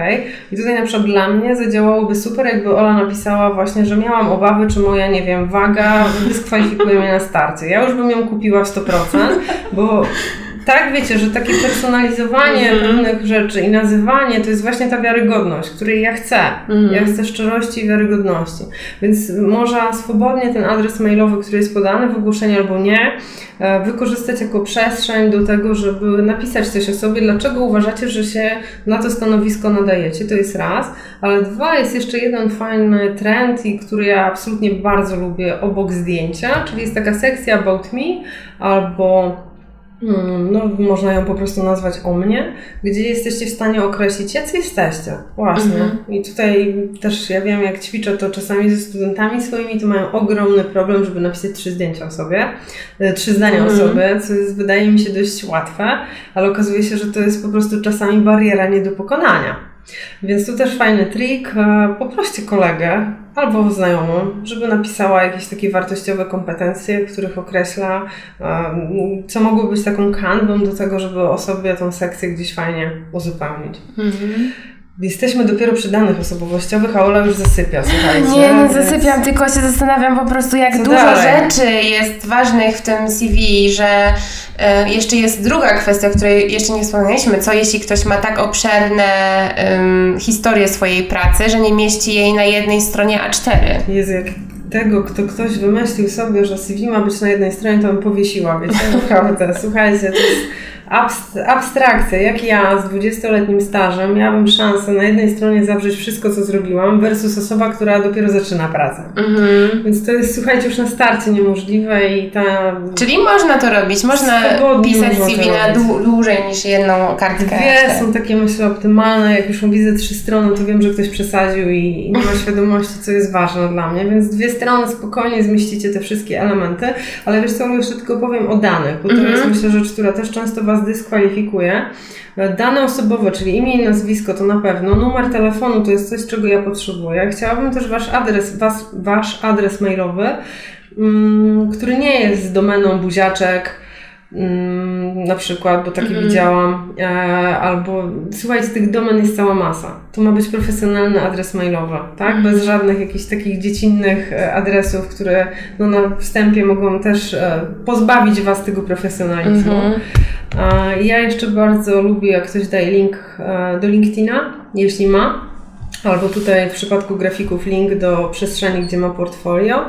I tutaj na przykład dla mnie zadziałałoby super, jakby Ola napisała właśnie, że miałam obawy, czy moja, nie wiem, waga dyskwalifikuje mnie na starcie. Ja już bym ją kupiła w 100%, bo tak, wiecie, że takie personalizowanie mm. pewnych rzeczy i nazywanie to jest właśnie ta wiarygodność, której ja chcę. Mm. Ja chcę szczerości i wiarygodności. Więc można swobodnie ten adres mailowy, który jest podany w ogłoszeniu albo nie, e, wykorzystać jako przestrzeń do tego, żeby napisać coś o sobie, dlaczego uważacie, że się na to stanowisko nadajecie. To jest raz. Ale dwa, jest jeszcze jeden fajny trend, i który ja absolutnie bardzo lubię obok zdjęcia, czyli jest taka sekcja About Me albo Hmm, no, można ją po prostu nazwać o mnie, gdzie jesteście w stanie określić, jacy jesteście. Właśnie. Mhm. I tutaj też ja wiem, jak ćwiczę to czasami ze studentami swoimi, to mają ogromny problem, żeby napisać trzy zdjęcia o sobie, e, trzy zdania mhm. o sobie, co jest, wydaje mi się dość łatwe, ale okazuje się, że to jest po prostu czasami bariera nie do pokonania. Więc tu też fajny trik. E, poproście kolegę albo znajomą, żeby napisała jakieś takie wartościowe kompetencje, których określa, co mogło być taką kanwą do tego, żeby osobie tą sekcję gdzieś fajnie uzupełnić. Mhm. Jesteśmy dopiero przy danych osobowościowych, a Ola już zasypia, słuchajcie. Nie, nie zasypiam, tylko się zastanawiam po prostu, jak Co dużo dalej? rzeczy jest ważnych w tym CV, że e, jeszcze jest druga kwestia, o której jeszcze nie wspomnieliśmy. Co jeśli ktoś ma tak obszerne um, historie swojej pracy, że nie mieści jej na jednej stronie A4? Jezu, jak tego, kto ktoś wymyślił sobie, że CV ma być na jednej stronie, to bym powiesiła, wiecie, naprawdę. Słuchajcie, to jest abstrakcja, jak ja z 20-letnim stażem miałabym szansę na jednej stronie zawrzeć wszystko, co zrobiłam, versus osoba, która dopiero zaczyna pracę. Mhm. Więc to jest, słuchajcie, już na starcie niemożliwe i ta... Czyli można to robić, można pisać CV na dłużej niż jedną kartkę. Dwie są takie, myślę, optymalne. Jak już widzę trzy strony, to wiem, że ktoś przesadził i nie ma świadomości, co jest ważne dla mnie, więc dwie strony spokojnie zmieścicie te wszystkie elementy, ale wiesz co, jeszcze tylko powiem o danych, bo to mhm. jest, myślę, rzecz, która też często Was dyskwalifikuje. Dane osobowe, czyli imię i nazwisko to na pewno, numer telefonu to jest coś, czego ja potrzebuję. Chciałabym też Wasz adres, was, wasz adres mailowy, um, który nie jest domeną buziaczek, Mm, na przykład, bo takie mm. widziałam, e, albo słuchajcie, tych domen jest cała masa. To ma być profesjonalny adres mailowy, tak? Mm. Bez żadnych jakichś takich dziecinnych e, adresów, które no, na wstępie mogą też e, pozbawić Was tego profesjonalizmu. Mm -hmm. Ja jeszcze bardzo lubię, jak ktoś daje link do LinkedIna, jeśli ma, albo tutaj w przypadku grafików link do przestrzeni, gdzie ma portfolio.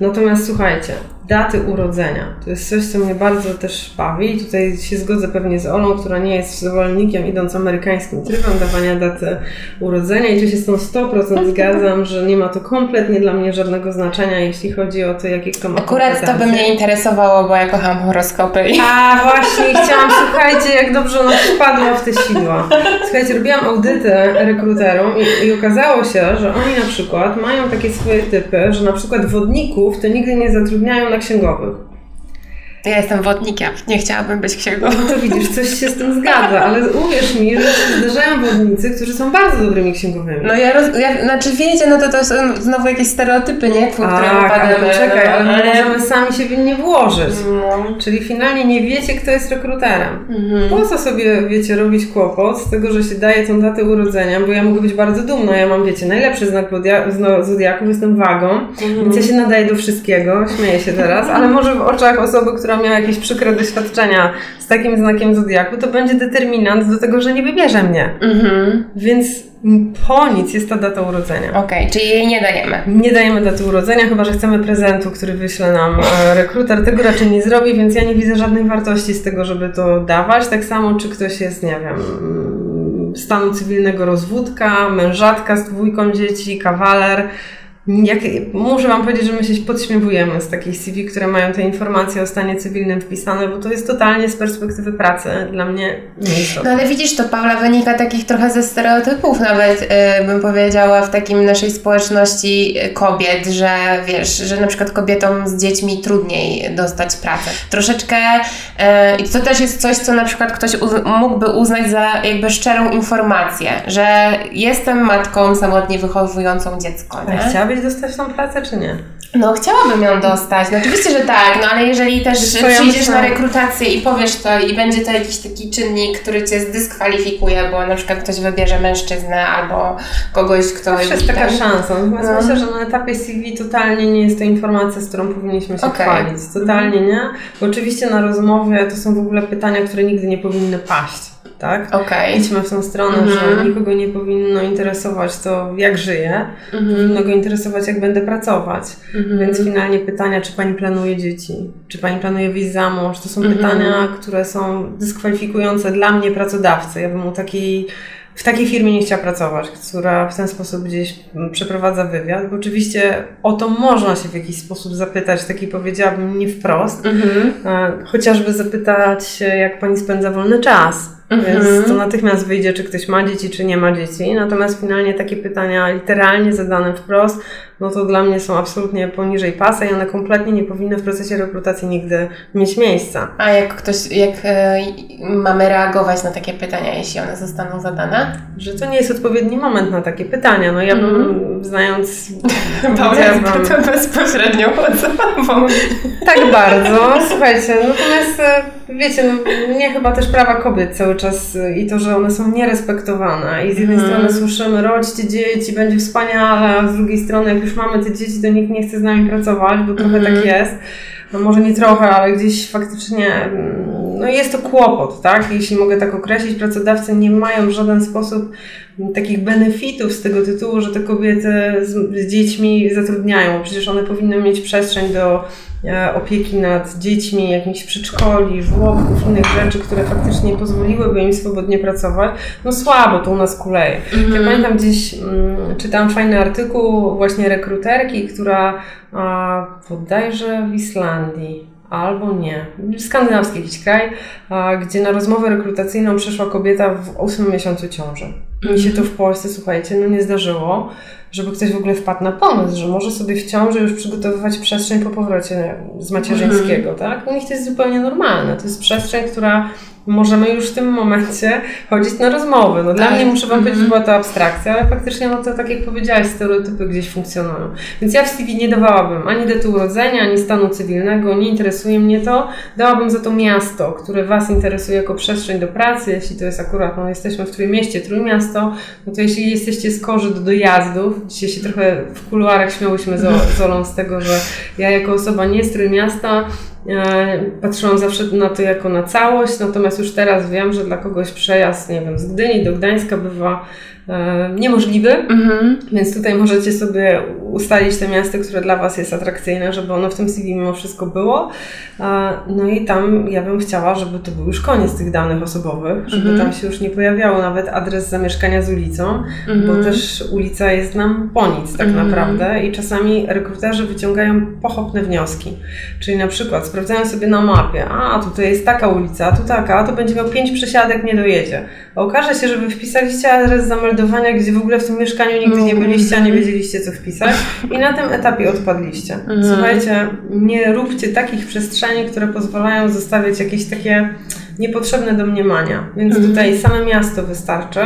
Natomiast słuchajcie, daty urodzenia. To jest coś, co mnie bardzo też bawi. Tutaj się zgodzę pewnie z Olą, która nie jest zwolennikiem idąc amerykańskim trybem dawania daty urodzenia i tu się z tą 100% zgadzam, że nie ma to kompletnie dla mnie żadnego znaczenia, jeśli chodzi o to, jakie kto ma Akurat to by mnie interesowało, bo ja kocham horoskopy. A właśnie, chciałam, słuchajcie, jak dobrze ona wpadła w te sidła. Słuchajcie, robiłam audyty rekruterom i, i okazało się, że oni na przykład mają takie swoje typy, że na przykład wodników to nigdy nie zatrudniają na księgowych. Ja jestem wodnikiem, nie chciałabym być księgową. No to widzisz, coś się z tym zgadza, ale uwierz mi, że zdarzają wodnicy, którzy są bardzo dobrymi księgowymi. No ja, roz, ja znaczy wiecie, no to to są znowu jakieś stereotypy, nie? Które tak, ale popadamy. poczekaj, ale my ale- możemy sami się w nie włożyć. No. Czyli finalnie nie wiecie, kto jest rekruterem. Mhm. Po co sobie, wiecie, robić kłopot z tego, że się daje tą datę urodzenia, bo ja mogę być bardzo dumna, ja mam, wiecie, najlepszy znak zodiaku, jestem wagą, Mhm. więc ja się nadaję do wszystkiego, śmieję się teraz, ale może w oczach osoby, która miała jakieś przykre doświadczenia z takim znakiem zodiaku, to będzie determinant do tego, że nie wybierze mnie. Mhm. Więc po nic jest ta data urodzenia. Okej, czyli jej nie dajemy. Nie dajemy daty urodzenia, chyba że chcemy prezentu, który wyśle nam e, rekruter. Tego raczej nie zrobi, więc ja nie widzę żadnej wartości z tego, żeby to dawać. Tak samo, czy ktoś jest, nie wiem, stanu cywilnego rozwódka, mężatka z dwójką dzieci, kawaler. Jak, muszę Wam powiedzieć, że my się podśmiewujemy z takich CV, które mają te informacje o stanie cywilnym wpisane, bo to jest totalnie z perspektywy pracy dla mnie nieistotne. No ale widzisz, to Paula wynika takich trochę ze stereotypów nawet, y, bym powiedziała, w takim naszej społeczności y, kobiet, że wiesz, że na przykład kobietom z dziećmi trudniej dostać pracę. Troszeczkę y, i to też jest coś, co na przykład ktoś mógłby uznać za jakby szczerą informację, że jestem matką samotnie wychowującą dziecko, nie? Chciałabyś dostać tą pracę, czy nie? No, chciałabym ją dostać. No, oczywiście, że tak, no ale jeżeli też Wiesz przyjdziesz na rekrutację i powiesz to i będzie to jakiś taki czynnik, który cię zdyskwalifikuje, bo na przykład ktoś wybierze mężczyznę albo kogoś, kto... Zawsze jest taka ten- szansa. Natomiast No. myślę, że na etapie CV totalnie nie jest to informacja, z którą powinniśmy się Okej. chwalić. Totalnie nie. Bo oczywiście na rozmowie to są w ogóle pytania, które nigdy nie powinny paść. Tak? Okej. Idźmy w tą stronę, Mhm. że nikogo nie powinno interesować to, jak żyję. Mhm. Powinno go interesować, jak będę pracować. Mhm. Więc finalnie pytania, czy pani planuje dzieci, czy pani planuje wyjść za mąż, to są Mhm. pytania, które są dyskwalifikujące dla mnie pracodawcy. Ja bym u takiej, w takiej firmie nie chciała pracować, która w ten sposób gdzieś mm, przeprowadza wywiad, bo oczywiście o to można się w jakiś sposób zapytać, taki powiedziałabym nie wprost, Mhm. e, chociażby zapytać jak pani spędza wolny czas. Mhm. Więc to natychmiast wyjdzie, czy ktoś ma dzieci, czy nie ma dzieci. Natomiast finalnie takie pytania literalnie zadane wprost, no to dla mnie są absolutnie poniżej pasa i one kompletnie nie powinny w procesie rekrutacji nigdy mieć miejsca. A jak ktoś, jak e, mamy reagować na takie pytania, jeśli one zostaną zadane? Że to nie jest odpowiedni moment na takie pytania. No ja bym, znając... Paula jest powiedziałabym- bardzo bezpośrednią osobą. Tak bardzo. Słuchajcie, natomiast e, wiecie, no, mnie chyba też prawa kobiet cały czas e, i to, że one są nierespektowane. I z jednej Mhm. strony słyszymy, rodźcie dzieci, będzie wspaniale, a z drugiej strony, jak już mamy te dzieci, to nikt nie chce z nami pracować, bo trochę Mhm. tak jest. No może nie trochę, ale gdzieś faktycznie mm, no jest to kłopot, tak? Jeśli mogę tak określić, pracodawcy nie mają w żaden sposób mm, takich benefitów z tego tytułu, że te kobiety z, z dziećmi zatrudniają. Przecież one powinny mieć przestrzeń do e, opieki nad dziećmi, jakimś przedszkoli, żłobków, innych rzeczy, które faktycznie pozwoliłyby im swobodnie pracować. No słabo to u nas kuleje. Ja pamiętam gdzieś, mm, czytałam fajny artykuł właśnie rekruterki, która a, bodajże w Islandii albo nie, skandynawski jakiś kraj, gdzie na rozmowę rekrutacyjną przyszła kobieta w ósmym miesiącu ciąży. Mi się to w Polsce, słuchajcie, no nie zdarzyło, żeby ktoś w ogóle wpadł na pomysł, że może sobie w ciąży już przygotowywać przestrzeń po powrocie z macierzyńskiego, tak? U nich to jest zupełnie normalne. To jest przestrzeń, która możemy już w tym momencie chodzić na rozmowy. No dla Tak. mnie muszę Wam powiedzieć, że była to abstrakcja, ale faktycznie, no to tak jak powiedziałaś, stereotypy gdzieś funkcjonują. Więc ja w CV nie dawałabym ani daty urodzenia, ani stanu cywilnego, nie interesuje mnie to. Dałabym za to miasto, które Was interesuje jako przestrzeń do pracy, jeśli to jest akurat, no jesteśmy w Trójmieście, Trójmiasto, no to jeśli jesteście skorzy do dojazdów, dzisiaj się trochę w kuluarach śmiałyśmy z, Olą z tego, że ja jako osoba nie z Trójmiasta, Patrzyłam zawsze na to jako na całość, natomiast już teraz wiem, że dla kogoś przejazd, nie wiem, z Gdyni do Gdańska bywa e, niemożliwy, Mhm. więc tutaj możecie sobie ustalić te miasto, które dla Was jest atrakcyjne, żeby ono w tym CV mimo wszystko było. E, No i tam ja bym chciała, żeby to był już koniec tych danych osobowych, żeby Mhm. tam się już nie pojawiało nawet adres zamieszkania z ulicą, Mhm. bo też ulica jest nam po nic tak Mhm. naprawdę i czasami rekruterzy wyciągają pochopne wnioski. Czyli na przykład sprawdzają sobie na mapie, a tutaj jest taka ulica, a tu taka, a to będzie miał pięć przesiadek, nie dojedzie. A okaże się, że wy wpisaliście adres zameldowania meldowania, gdzie w ogóle w tym mieszkaniu nigdy nie byliście, a nie wiedzieliście, co wpisać. I na tym etapie odpadliście. Słuchajcie, nie róbcie takich przestrzeni, które pozwalają zostawiać jakieś takie niepotrzebne domniemania. Więc tutaj same miasto wystarczy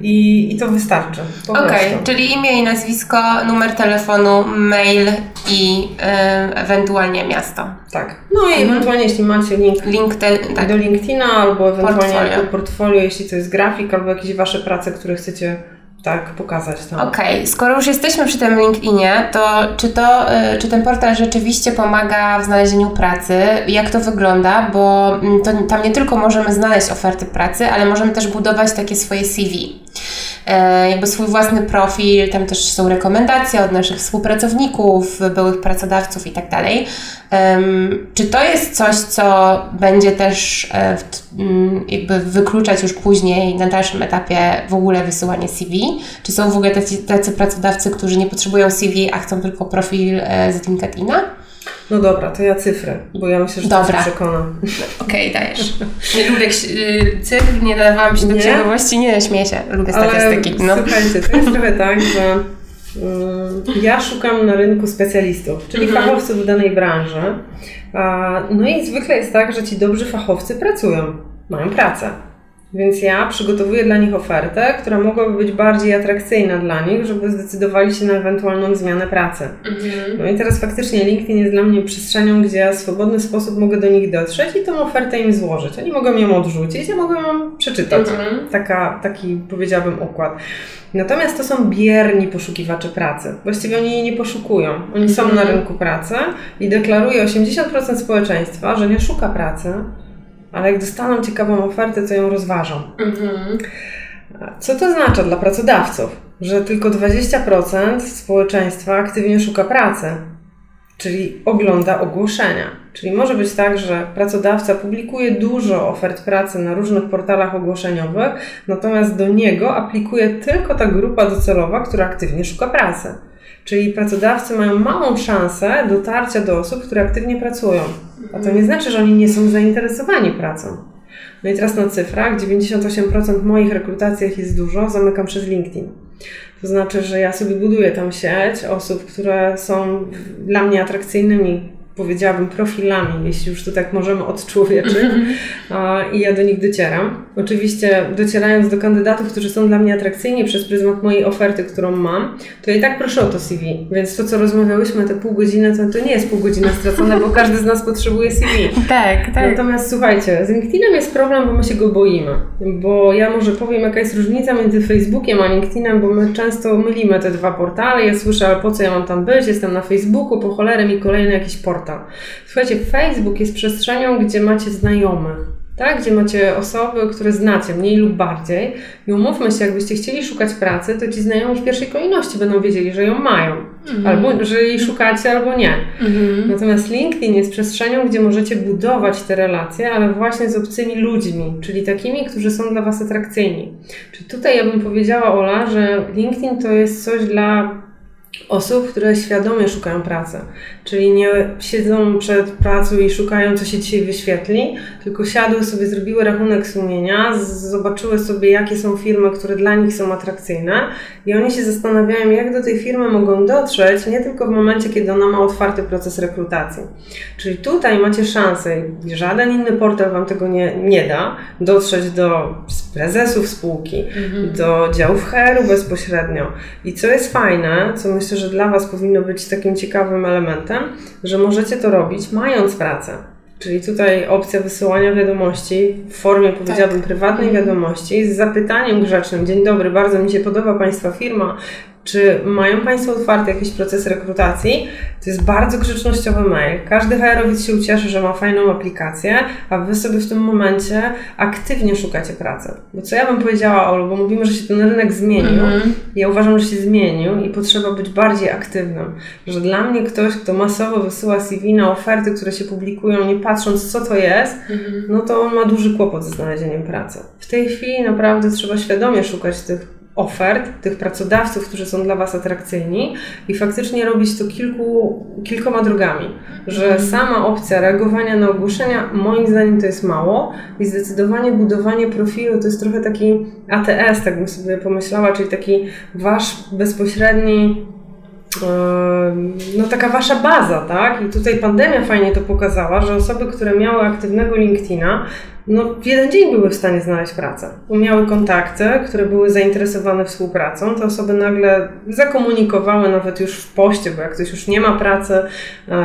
i, i to wystarczy. Okej, prostu. czyli imię i nazwisko, numer telefonu, mail i e, ewentualnie miasto. Tak. No i ewentualnie, jeśli macie link Link te, tak. do LinkedIna, albo ewentualnie Portfolio. portfolio, jeśli to jest grafik, albo jakieś wasze prace, które chcecie tak pokazać tam. Okej, skoro już jesteśmy przy tym LinkedInie, to czy, to y, czy ten portal rzeczywiście pomaga w znalezieniu pracy? Jak to wygląda? Bo mm, to, tam nie tylko możemy znaleźć oferty pracy, ale możemy też budować takie swoje CV. E, jakby swój własny profil, tam też są rekomendacje od naszych współpracowników, byłych pracodawców i tak Czy to jest coś, co będzie też e, jakby wykluczać już później na dalszym etapie w ogóle wysyłanie CV? Czy są w ogóle tacy, tacy pracodawcy, którzy nie potrzebują CV, a chcą tylko profil e, z LinkedIna? No dobra, to ja cyfry, bo ja myślę, że Dobra. to się przekonam. Okej, dajesz. Nie lubię y, cyfr, nie dawałam się do Nie? księgowości, nie śmieję się, lubię Ale statystyki. No. słuchajcie, to jest trochę tak, że mm, ja szukam na rynku specjalistów, czyli Mhm. fachowców w danej branży. No i zwykle jest tak, że ci dobrzy fachowcy pracują, mają pracę. Więc ja przygotowuję dla nich ofertę, która mogłaby być bardziej atrakcyjna dla nich, żeby zdecydowali się na ewentualną zmianę pracy. Mhm. No i teraz faktycznie LinkedIn jest dla mnie przestrzenią, gdzie ja w swobodny sposób mogę do nich dotrzeć i tą ofertę im złożyć. Oni mogą ją odrzucić, ja mogę ją przeczytać. Mhm. Taka, taki powiedziałabym układ. Natomiast to są bierni poszukiwacze pracy. Właściwie oni jej nie poszukują. Oni są na rynku pracy i deklaruje 80% społeczeństwa, że nie szuka pracy, ale jak dostaną ciekawą ofertę, to ją rozważą. Mhm. Co to oznacza dla pracodawców? Że tylko 20% społeczeństwa aktywnie szuka pracy, czyli ogląda ogłoszenia. Czyli może być tak, że pracodawca publikuje dużo ofert pracy na różnych portalach ogłoszeniowych, natomiast do niego aplikuje tylko ta grupa docelowa, która aktywnie szuka pracy. Czyli pracodawcy mają małą szansę dotarcia do osób, które aktywnie pracują. A to nie znaczy, że oni nie są zainteresowani pracą. No i teraz na cyfrach 98% moich rekrutacjach jest dużo, zamykam przez LinkedIn. To znaczy, że ja sobie buduję tam sieć osób, które są dla mnie atrakcyjnymi, powiedziałabym, profilami, jeśli już to tak możemy odczłowieczyć, a, i ja do nich docieram. Oczywiście docierając do kandydatów, którzy są dla mnie atrakcyjni przez pryzmat mojej oferty, którą mam, to ja i tak proszę o to CV. Więc to, co rozmawiałyśmy te pół godziny, to, to nie jest pół godziny stracone, bo każdy z nas potrzebuje CV. Tak, tak. Natomiast słuchajcie, z LinkedInem jest problem, bo my się go boimy. Bo ja może powiem, jaka jest różnica między Facebookiem a LinkedInem, bo my często mylimy te dwa portale. Ja słyszę, ale po co ja mam tam być? Jestem na Facebooku, po cholerę mi kolejny jakiś portal. Słuchajcie, Facebook jest przestrzenią, gdzie macie znajomych. Tak, gdzie macie osoby, które znacie, mniej lub bardziej. I umówmy się, jakbyście chcieli szukać pracy, to ci znajomi w pierwszej kolejności będą wiedzieli, że ją mają. Albo, że jej szukacie, albo nie. Mhm. Natomiast LinkedIn jest przestrzenią, gdzie możecie budować te relacje, ale właśnie z obcymi ludźmi, czyli takimi, którzy są dla Was atrakcyjni. Czy tutaj ja bym powiedziała, Ola, że LinkedIn to jest coś dla osób, które świadomie szukają pracy. Czyli nie siedzą przed pracą i szukają, co się dzisiaj wyświetli, tylko siadły sobie, zrobiły rachunek sumienia, zobaczyły sobie, jakie są firmy, które dla nich są atrakcyjne i oni się zastanawiają, jak do tej firmy mogą dotrzeć, nie tylko w momencie, kiedy ona ma otwarty proces rekrutacji. Czyli tutaj macie szansę, i żaden inny portal Wam tego nie, nie da, dotrzeć do prezesów spółki, do działów HR-u bezpośrednio. I co jest fajne, co myślę, że dla Was powinno być takim ciekawym elementem, że możecie to robić mając pracę. Czyli tutaj opcja wysyłania wiadomości w formie, powiedziałabym, prywatnej wiadomości z zapytaniem grzecznym. Dzień dobry, bardzo mi się podoba Państwa firma. Czy mają Państwo otwarty jakiś proces rekrutacji? To jest bardzo grzecznościowy mail. Każdy HR-owiec się ucieszy, że ma fajną aplikację, a Wy sobie w tym momencie aktywnie szukacie pracy. Bo co ja bym powiedziała, Olu, bo mówimy, że się ten rynek zmienił. Ja uważam, że się zmienił i potrzeba być bardziej aktywnym. Że dla mnie ktoś, kto masowo wysyła CV na oferty, które się publikują, nie patrząc co to jest, no to on ma duży kłopot ze znalezieniem pracy. W tej chwili naprawdę trzeba świadomie szukać tych ofert, tych pracodawców, którzy są dla Was atrakcyjni i faktycznie robić to kilku, kilkoma drogami. Że sama opcja reagowania na ogłoszenia, moim zdaniem to jest mało i zdecydowanie budowanie profilu to jest trochę taki ATS, tak bym sobie pomyślała, czyli taki Wasz bezpośredni no taka wasza baza, tak? I tutaj pandemia fajnie to pokazała, że osoby, które miały aktywnego LinkedIna, no w jeden dzień były w stanie znaleźć pracę. Miały kontakty, które były zainteresowane współpracą. Te osoby nagle zakomunikowały nawet już w poście, bo jak ktoś już nie ma pracy,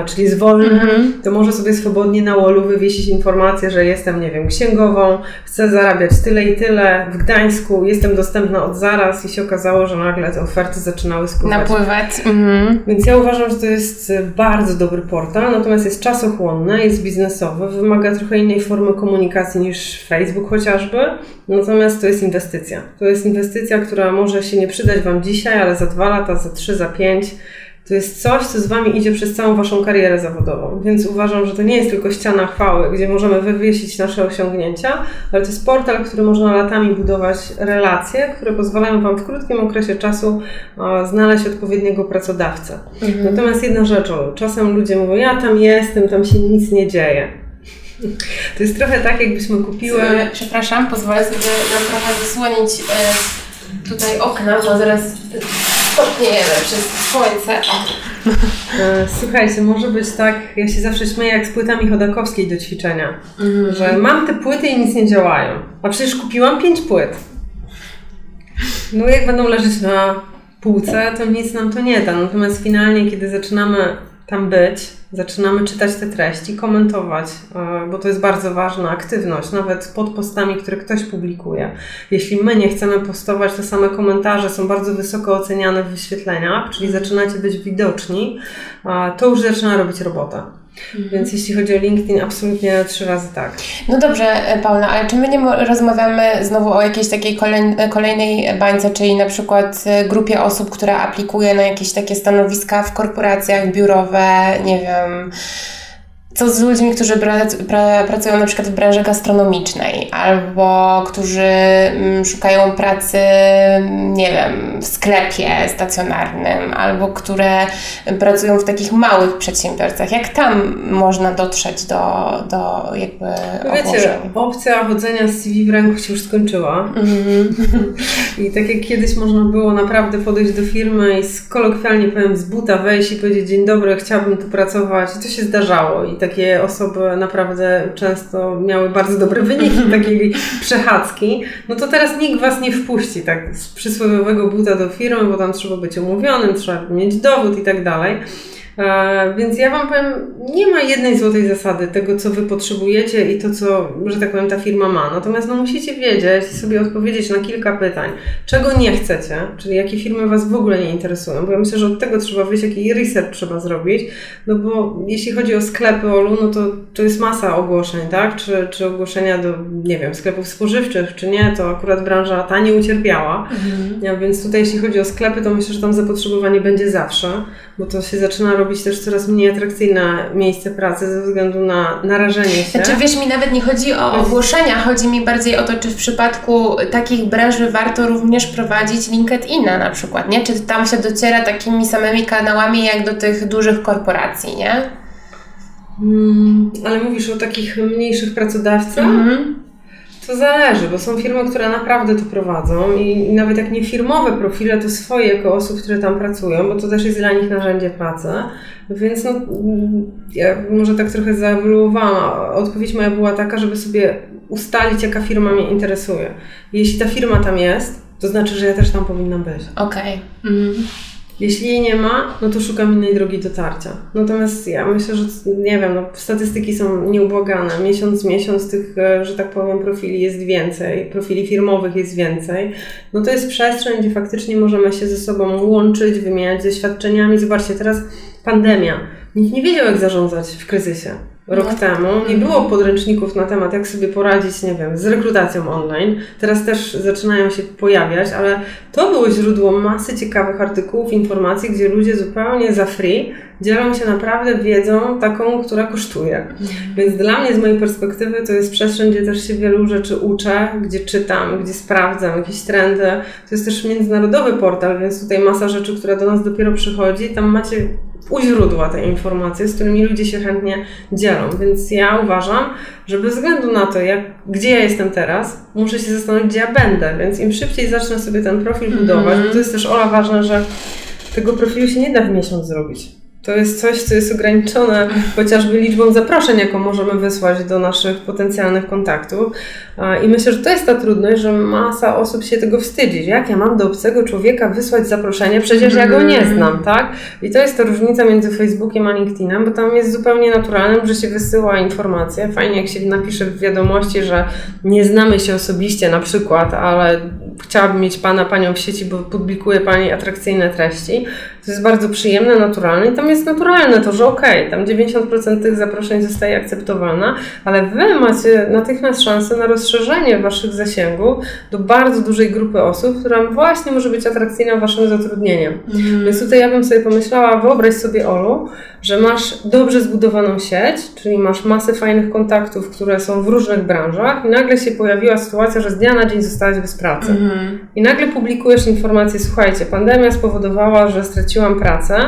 czyli zwolny, mm-hmm. to może sobie swobodnie na wallu wywiesić informację, że jestem, nie wiem, księgową, chcę zarabiać tyle i tyle w Gdańsku, jestem dostępna od zaraz i się okazało, że nagle te oferty zaczynały spływać. Napływać. Mm-hmm. Więc ja uważam, że to jest bardzo dobry portal, natomiast jest czasochłonny, jest biznesowy, wymaga trochę innej formy komunikacji niż Facebook chociażby, natomiast to jest inwestycja. To jest inwestycja, która może się nie przydać Wam dzisiaj, ale za dwa lata, za trzy, za pięć. To jest coś, co z Wami idzie przez całą Waszą karierę zawodową. Więc uważam, że to nie jest tylko ściana chwały, gdzie możemy wywiesić nasze osiągnięcia, ale to jest portal, który można latami budować relacje, które pozwalają Wam w krótkim okresie czasu znaleźć odpowiedniego pracodawcę. Mhm. Natomiast jedna rzecz, czasem ludzie mówią, ja tam jestem, tam się nic nie dzieje. To jest trochę tak, jakbyśmy kupiły... Przepraszam, pozwolę sobie nam trochę zasłonić e, tutaj okna, bo zaraz stopniejemy przez słońce. E, słuchajcie, może być tak, ja się zawsze śmieję jak z płytami Chodakowskiej do ćwiczenia, mm. że mam te płyty i nic nie działają, a przecież kupiłam pięć płyt. No jak będą leżeć na półce, to nic nam to nie da. Natomiast finalnie, kiedy zaczynamy tam być, zaczynamy czytać te treści, komentować, e, bo to jest bardzo ważna aktywność, nawet pod postami, które ktoś publikuje. Jeśli my nie chcemy postować, to same komentarze są bardzo wysoko oceniane w wyświetleniach, czyli zaczynacie być widoczni, to już zaczyna robić robotę. Mhm. Więc jeśli chodzi o LinkedIn, absolutnie trzy razy tak. No dobrze, e, Paula, ale czy my nie rozmawiamy znowu o jakiejś takiej kolejnej bańce, czyli na przykład e, grupie osób, która aplikuje na jakieś takie stanowiska w korporacjach biurowe, nie wiem co z ludźmi, którzy pracują na przykład w branży gastronomicznej albo którzy mm, szukają pracy, nie wiem, w sklepie stacjonarnym albo które pracują w takich małych przedsiębiorcach. Jak tam można dotrzeć do, do jakby no Wiecie, opcja chodzenia z CV w ręku się już skończyła. Mm. I tak jak kiedyś można było naprawdę podejść do firmy i kolokwialnie powiem z buta wejść i powiedzieć dzień dobry, chciałbym tu pracować. I to się zdarzało. Takie osoby naprawdę często miały bardzo dobre wyniki takiej przechadzki, no to teraz nikt Was nie wpuści tak z przysłowiowego buta do firmy, bo tam trzeba być umówionym, trzeba mieć dowód i tak dalej. E, więc ja Wam powiem, nie ma jednej złotej zasady tego, co Wy potrzebujecie i to, co, że tak powiem, ta firma ma. Natomiast no, musicie wiedzieć sobie odpowiedzieć na kilka pytań. Czego nie chcecie, czyli jakie firmy Was w ogóle nie interesują, bo ja myślę, że od tego trzeba wyjść, jaki research trzeba zrobić, no bo jeśli chodzi o sklepy Olu, no to, to jest masa ogłoszeń, tak? Czy, czy ogłoszenia do, nie wiem, sklepów spożywczych, czy nie, to akurat branża ta nie ucierpiała. Mhm. Ja, więc tutaj jeśli chodzi o sklepy, to myślę, że tam zapotrzebowanie będzie zawsze, bo to się zaczyna robić też coraz mniej atrakcyjne miejsce pracy ze względu na narażenie się. Znaczy wiesz, mi nawet nie chodzi o ogłoszenia, chodzi mi bardziej o to, czy w przypadku takich branży warto również prowadzić LinkedIna na przykład, nie? Czy tam się dociera takimi samymi kanałami jak do tych dużych korporacji, nie? Hmm, ale mówisz o takich mniejszych pracodawcach? Mhm. To zależy, bo są firmy, które naprawdę to prowadzą i, nawet jak nie firmowe profile, to swoje jako osób, które tam pracują, bo to też jest dla nich narzędzie pracy. Więc no, ja może tak trochę zaewoluowałam. Odpowiedź moja była taka, żeby sobie ustalić, jaka firma mnie interesuje. Jeśli ta firma tam jest, to znaczy, że ja też tam powinnam być. Okej. Okay. Mm. Jeśli jej nie ma, no to szukam innej drogi dotarcia. Natomiast ja myślę, że nie wiem, no, statystyki są nieubłagane. Miesiąc, miesiąc tych, e, że tak powiem, profili jest więcej, profili firmowych jest więcej. No to jest przestrzeń, gdzie faktycznie możemy się ze sobą łączyć, wymieniać doświadczeniami. Zobaczcie, teraz pandemia. Nikt nie wiedział, jak zarządzać w kryzysie rok no. temu. Nie było podręczników na temat, jak sobie poradzić, nie wiem, z rekrutacją online. Teraz też zaczynają się pojawiać, ale to było źródło masy ciekawych artykułów, informacji, gdzie ludzie zupełnie za free dzielą się naprawdę wiedzą taką, która kosztuje. Więc dla mnie z mojej perspektywy to jest przestrzeń, gdzie też się wielu rzeczy uczę, gdzie czytam, gdzie sprawdzam jakieś trendy. To jest też międzynarodowy portal, więc tutaj masa rzeczy, która do nas dopiero przychodzi. Tam macie u źródła te informacje, z którymi ludzie się chętnie dzielą. Więc ja uważam, że bez względu na to, jak, gdzie ja jestem teraz, muszę się zastanowić, gdzie ja będę. Więc im szybciej zacznę sobie ten profil budować, bo to jest też Ola ważne, że tego profilu się nie da w miesiąc zrobić. To jest coś, co jest ograniczone chociażby liczbą zaproszeń, jaką możemy wysłać do naszych potencjalnych kontaktów. I myślę, że to jest ta trudność, że masa osób się tego wstydzi. Jak ja mam do obcego człowieka wysłać zaproszenie? Przecież ja go nie Mhm. znam, tak? I to jest ta różnica między Facebookiem a LinkedInem, bo tam jest zupełnie naturalnym, że się wysyła informacje. Fajnie, jak się napisze w wiadomości, że nie znamy się osobiście na przykład, ale chciałabym mieć Pana, Panią w sieci, bo publikuje Pani atrakcyjne treści. To jest bardzo przyjemne, naturalne i tam jest naturalne to, że okej, tam 90% tych zaproszeń zostaje akceptowana, ale Wy macie natychmiast szansę na rozszerzenie Waszych zasięgów do bardzo dużej grupy osób, która właśnie może być atrakcyjna Waszym zatrudnieniem. Więc tutaj ja bym sobie pomyślała, wyobraź sobie Olu, że masz dobrze zbudowaną sieć, czyli masz masę fajnych kontaktów, które są w różnych branżach i nagle się pojawiła sytuacja, że z dnia na dzień zostałaś bez pracy. I nagle publikujesz informację, słuchajcie, pandemia spowodowała, że straciłam pracę,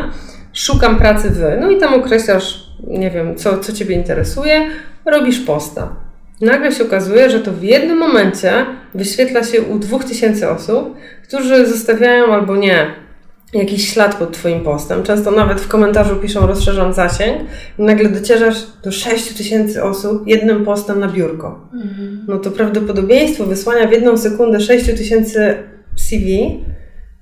szukam pracy wy. No i tam określasz, nie wiem, co, co Ciebie interesuje, robisz posta. Nagle się okazuje, że to w jednym momencie wyświetla się u 2000 osób, którzy zostawiają albo nie jakiś ślad pod Twoim postem. Często nawet w komentarzu piszą rozszerzam zasięg i nagle docierasz do 6000 osób jednym postem na biurko. No to prawdopodobieństwo wysłania w jedną sekundę 6000 CV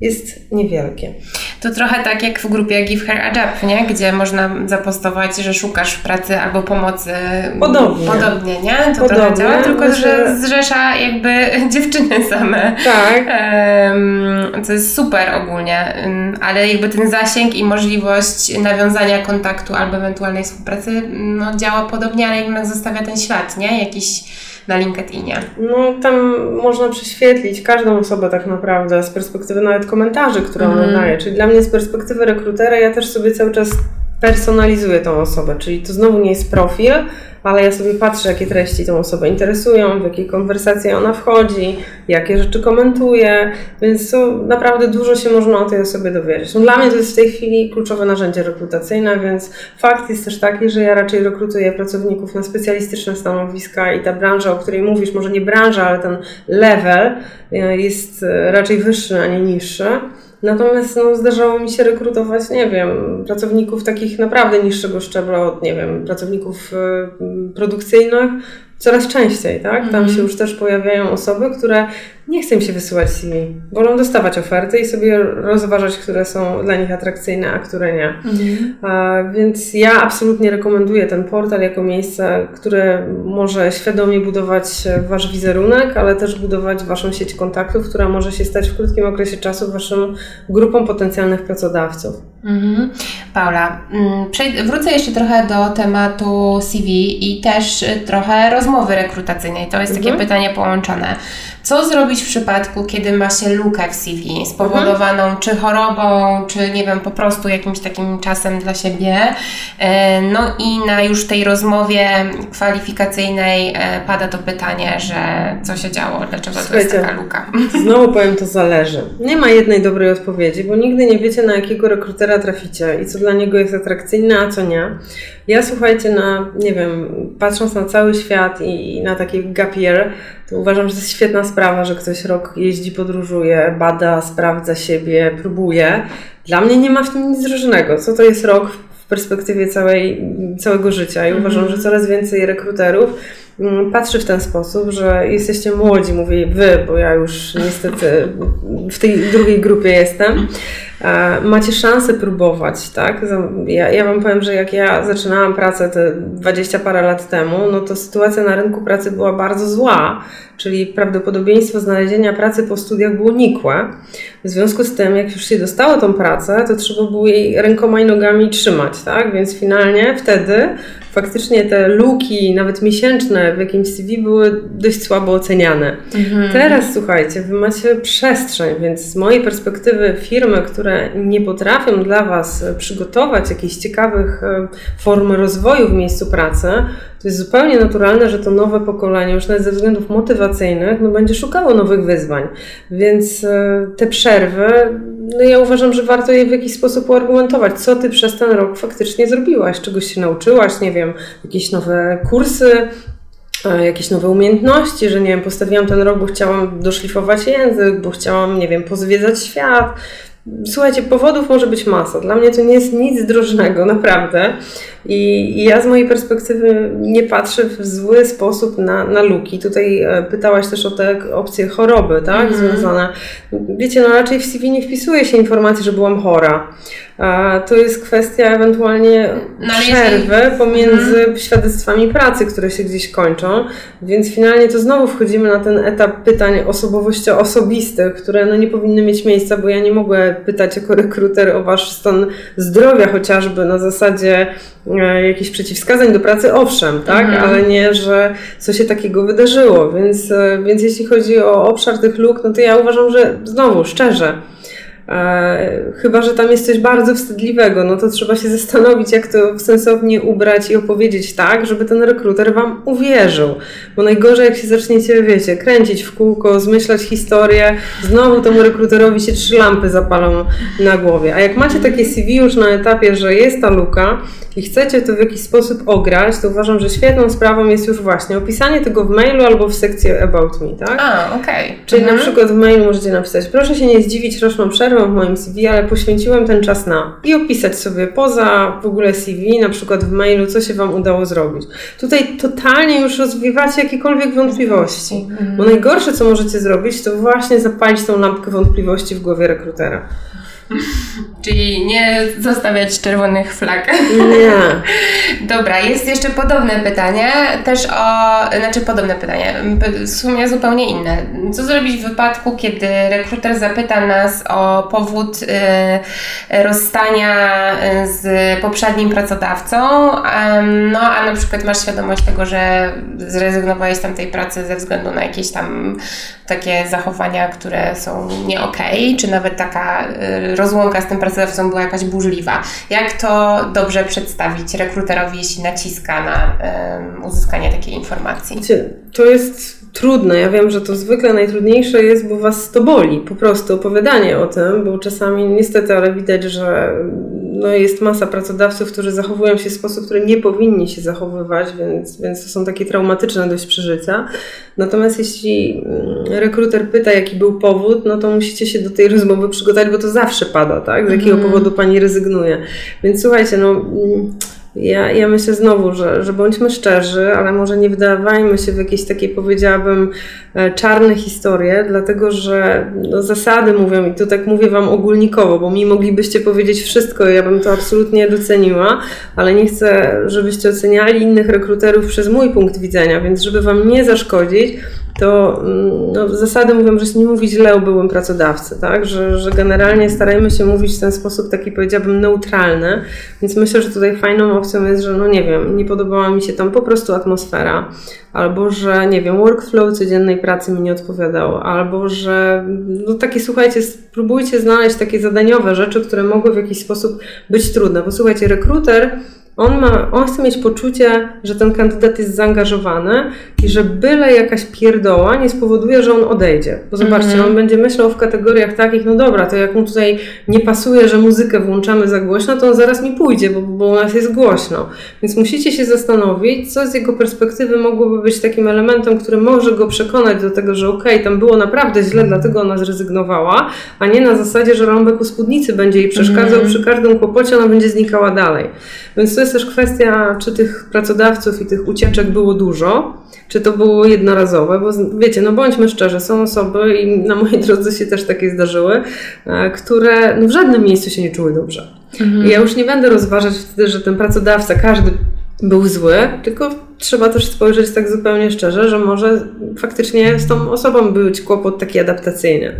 jest niewielkie. To trochę tak jak w grupie Give Her a Job, nie? Gdzie można zapostować, że szukasz pracy albo pomocy. Podobnie. Podobnie, nie? To Podobnie. trochę działa, tylko Myślę- że zrzesza jakby dziewczyny same. Tak. Em, co jest super ogólnie, ale jakby ten zasięg i możliwość nawiązania kontaktu albo ewentualnej współpracy no, działa podobnie, ale jednak zostawia ten ślad, nie? Jakiś na LinkedInie. No tam można prześwietlić każdą osobę tak naprawdę z perspektywy nawet komentarzy, które ona Mhm. daje. Czyli dla mnie z perspektywy rekrutera ja też sobie cały czas personalizuję tą osobę, czyli to znowu nie jest profil, ale ja sobie patrzę, jakie treści tą osobę interesują, w jakie konwersacje ona wchodzi, jakie rzeczy komentuje, więc to naprawdę dużo się można o tej osobie dowiedzieć. No, dla mnie to jest w tej chwili kluczowe narzędzie rekrutacyjne, więc fakt jest też taki, że ja raczej rekrutuję pracowników na specjalistyczne stanowiska i ta branża, o której mówisz, może nie branża, ale ten level e, jest e, raczej wyższy, a nie niższy. Natomiast no, zdarzało mi się rekrutować, nie wiem, pracowników takich naprawdę niższego szczebla od, nie wiem, pracowników y, produkcyjnych coraz częściej, tak? Tam się już też pojawiają osoby, które nie chcą się wysyłać CV. Wolą dostawać oferty i sobie rozważać, które są dla nich atrakcyjne, a które nie. A, więc ja absolutnie rekomenduję ten portal jako miejsce, które może świadomie budować Wasz wizerunek, ale też budować Waszą sieć kontaktów, która może się stać w krótkim okresie czasu Waszą grupą potencjalnych pracodawców. Mhm. Paula, mm, wrócę jeszcze trochę do tematu CV i też trochę rozmowy rekrutacyjnej. To jest takie Mhm. pytanie połączone. Co zrobić w przypadku, kiedy ma się lukę w CV spowodowaną Mhm. czy chorobą, czy nie wiem, po prostu jakimś takim czasem dla siebie? E, No i na już tej rozmowie kwalifikacyjnej e, pada to pytanie, że co się działo, dlaczego to jest Słuchajcie, taka luka. Znowu powiem, to zależy. Nie ma jednej dobrej odpowiedzi, bo nigdy nie wiecie, na jakiego rekrutera traficie i co dla niego jest atrakcyjne, a co nie. Ja słuchajcie, na, nie wiem, patrząc na cały świat i, i na taki gap year, to uważam, że to jest świetna sprawa, że ktoś rok jeździ, podróżuje, bada, sprawdza siebie, próbuje. Dla mnie nie ma w tym nic różnego. Co to jest rok w perspektywie całej, całego życia i uważam, że coraz więcej rekruterów patrzy w ten sposób, że jesteście młodzi, mówię wy, bo ja już niestety w tej drugiej grupie jestem, macie szansę próbować, tak? Ja, ja Wam powiem, że jak ja zaczynałam pracę te 20 parę lat temu, no to sytuacja na rynku pracy była bardzo zła, czyli prawdopodobieństwo znalezienia pracy po studiach było nikłe. W związku z tym, jak już się dostało tą pracę, to trzeba było jej rękoma i nogami trzymać, tak? Więc finalnie wtedy faktycznie te luki, nawet miesięczne w jakimś CV były dość słabo oceniane. Teraz słuchajcie, wy macie przestrzeń, więc z mojej perspektywy firmy, które nie potrafią dla Was przygotować jakichś ciekawych e, form rozwoju w miejscu pracy, to jest zupełnie naturalne, że to nowe pokolenie, już nawet ze względów motywacyjnych, no będzie szukało nowych wyzwań. Więc e, te przerwy, no ja uważam, że warto je w jakiś sposób uargumentować. Co ty przez ten rok faktycznie zrobiłaś? Czegoś się nauczyłaś? Nie wiem, jakieś nowe kursy, e, jakieś nowe umiejętności, że nie wiem, postawiłam ten rok, bo chciałam doszlifować język, bo chciałam, nie wiem, pozwiedzać świat. Słuchajcie, powodów może być masa. Dla mnie to nie jest nic drożnego, naprawdę. I, I, ja z mojej perspektywy nie patrzę w zły sposób na, na luki. Tutaj e, pytałaś też o te opcje choroby, tak? Mm. Związane. Wiecie, no raczej w CV nie wpisuje się informacji, że byłam chora. To jest kwestia ewentualnie no, przerwy jeśli... pomiędzy mm. świadectwami pracy, które się gdzieś kończą, więc finalnie to znowu wchodzimy na ten etap pytań osobowościowo-osobistych, które no nie powinny mieć miejsca, bo ja nie mogę pytać jako rekruter o wasz stan zdrowia chociażby na zasadzie jakichś przeciwwskazań do pracy, owszem, tak, mhm. ale nie, że co się takiego wydarzyło. Więc, e, więc jeśli chodzi o obszar tych luk, no to ja uważam, że znowu, szczerze, E, chyba, że tam jest coś bardzo wstydliwego, no to trzeba się zastanowić, jak to sensownie ubrać i opowiedzieć tak, żeby ten rekruter Wam uwierzył. Bo najgorzej, jak się zaczniecie, wiecie, kręcić w kółko, zmyślać historię, znowu temu rekruterowi się trzy lampy zapalą na głowie. A jak macie takie CV już na etapie, że jest ta luka i chcecie to w jakiś sposób ograć, to uważam, że świetną sprawą jest już właśnie opisanie tego w mailu albo w sekcji About Me, tak? A, okej. Okay. Czyli mhm. na przykład w mailu możecie napisać, proszę się nie zdziwić roczną przerwą, w moim CV, ale poświęciłem ten czas na i opisać sobie poza w ogóle CV, na przykład w mailu, co się Wam udało zrobić. Tutaj totalnie już rozwiewacie jakiekolwiek wątpliwości, mhm. bo najgorsze, co możecie zrobić, to właśnie zapalić tą lampkę wątpliwości w głowie rekrutera. Czyli nie zostawiać czerwonych flag. Nie. Dobra, jest jeszcze podobne pytanie, też o, znaczy podobne pytanie, w sumie zupełnie inne. Co zrobić w wypadku, kiedy rekruter zapyta nas o powód y, rozstania y, z poprzednim pracodawcą, no a na przykład masz świadomość tego, że zrezygnowałeś z tamtej pracy ze względu na jakieś tam takie zachowania, które są nie okej, okay, czy nawet taka y, rozłąka z tym pracodawcą była jakaś burzliwa. Jak to dobrze przedstawić rekruterowi, jeśli naciska na uzyskanie takiej informacji? To jest trudne. Ja wiem, że to zwykle najtrudniejsze jest, bo was to boli. Po prostu opowiadanie o tym, bo czasami niestety, ale widać, że no, jest masa pracodawców, którzy zachowują się w sposób, który nie powinni się zachowywać, więc, więc to są takie traumatyczne dość przeżycia. Natomiast jeśli mm, rekruter pyta, jaki był powód, no to musicie się do tej rozmowy przygotować, bo to zawsze pada, tak? Z jakiego mm. powodu pani rezygnuje. Więc słuchajcie, no mm, ja, ja myślę znowu, że, że bądźmy szczerzy, ale może nie wdawajmy się w jakieś takie, powiedziałabym, e, czarne historie, dlatego że no, zasady mówią, i tu tak mówię Wam ogólnikowo, bo mi moglibyście powiedzieć wszystko i ja bym to absolutnie doceniła, ale nie chcę, żebyście oceniali innych rekruterów przez mój punkt widzenia, więc żeby Wam nie zaszkodzić, to mm, no, zasady mówią, że się nie mówi źle o byłym pracodawcy, tak? Że, że generalnie starajmy się mówić w ten sposób taki powiedziałabym neutralny, więc myślę, że tutaj fajną opcją jest, że no nie wiem, nie podobała mi się tam po prostu atmosfera, albo że nie wiem, workflow codziennej pracy mi nie odpowiadał, albo że no takie słuchajcie, spróbujcie znaleźć takie zadaniowe rzeczy, które mogły w jakiś sposób być trudne, bo słuchajcie, rekruter on, ma, on chce mieć poczucie, że ten kandydat jest zaangażowany i że byle jakaś pierdoła nie spowoduje, że on odejdzie. Bo zobaczcie, mm -hmm. on będzie myślał w kategoriach takich, no dobra, to jak mu tutaj nie pasuje, że muzykę włączamy za głośno, to on zaraz mi pójdzie, bo, bo u nas jest głośno. Więc musicie się zastanowić, co z jego perspektywy mogłoby być takim elementem, który może go przekonać do tego, że okej, okay, tam było naprawdę źle, dlatego ona zrezygnowała, a nie na zasadzie, że rąbek u spódnicy będzie jej przeszkadzał mm -hmm. przy każdym kłopocie, ona będzie znikała dalej. Więc to jest też kwestia, czy tych pracodawców i tych ucieczek było dużo, czy to było jednorazowe, bo wiecie, no bądźmy szczerzy, są osoby i na mojej drodze się też takie zdarzyły, e, które no w żadnym miejscu się nie czuły dobrze. Mhm. Ja już nie będę rozważać wtedy, że ten pracodawca, każdy był zły, tylko trzeba też spojrzeć tak zupełnie szczerze, że może faktycznie z tą osobą być kłopot taki adaptacyjny.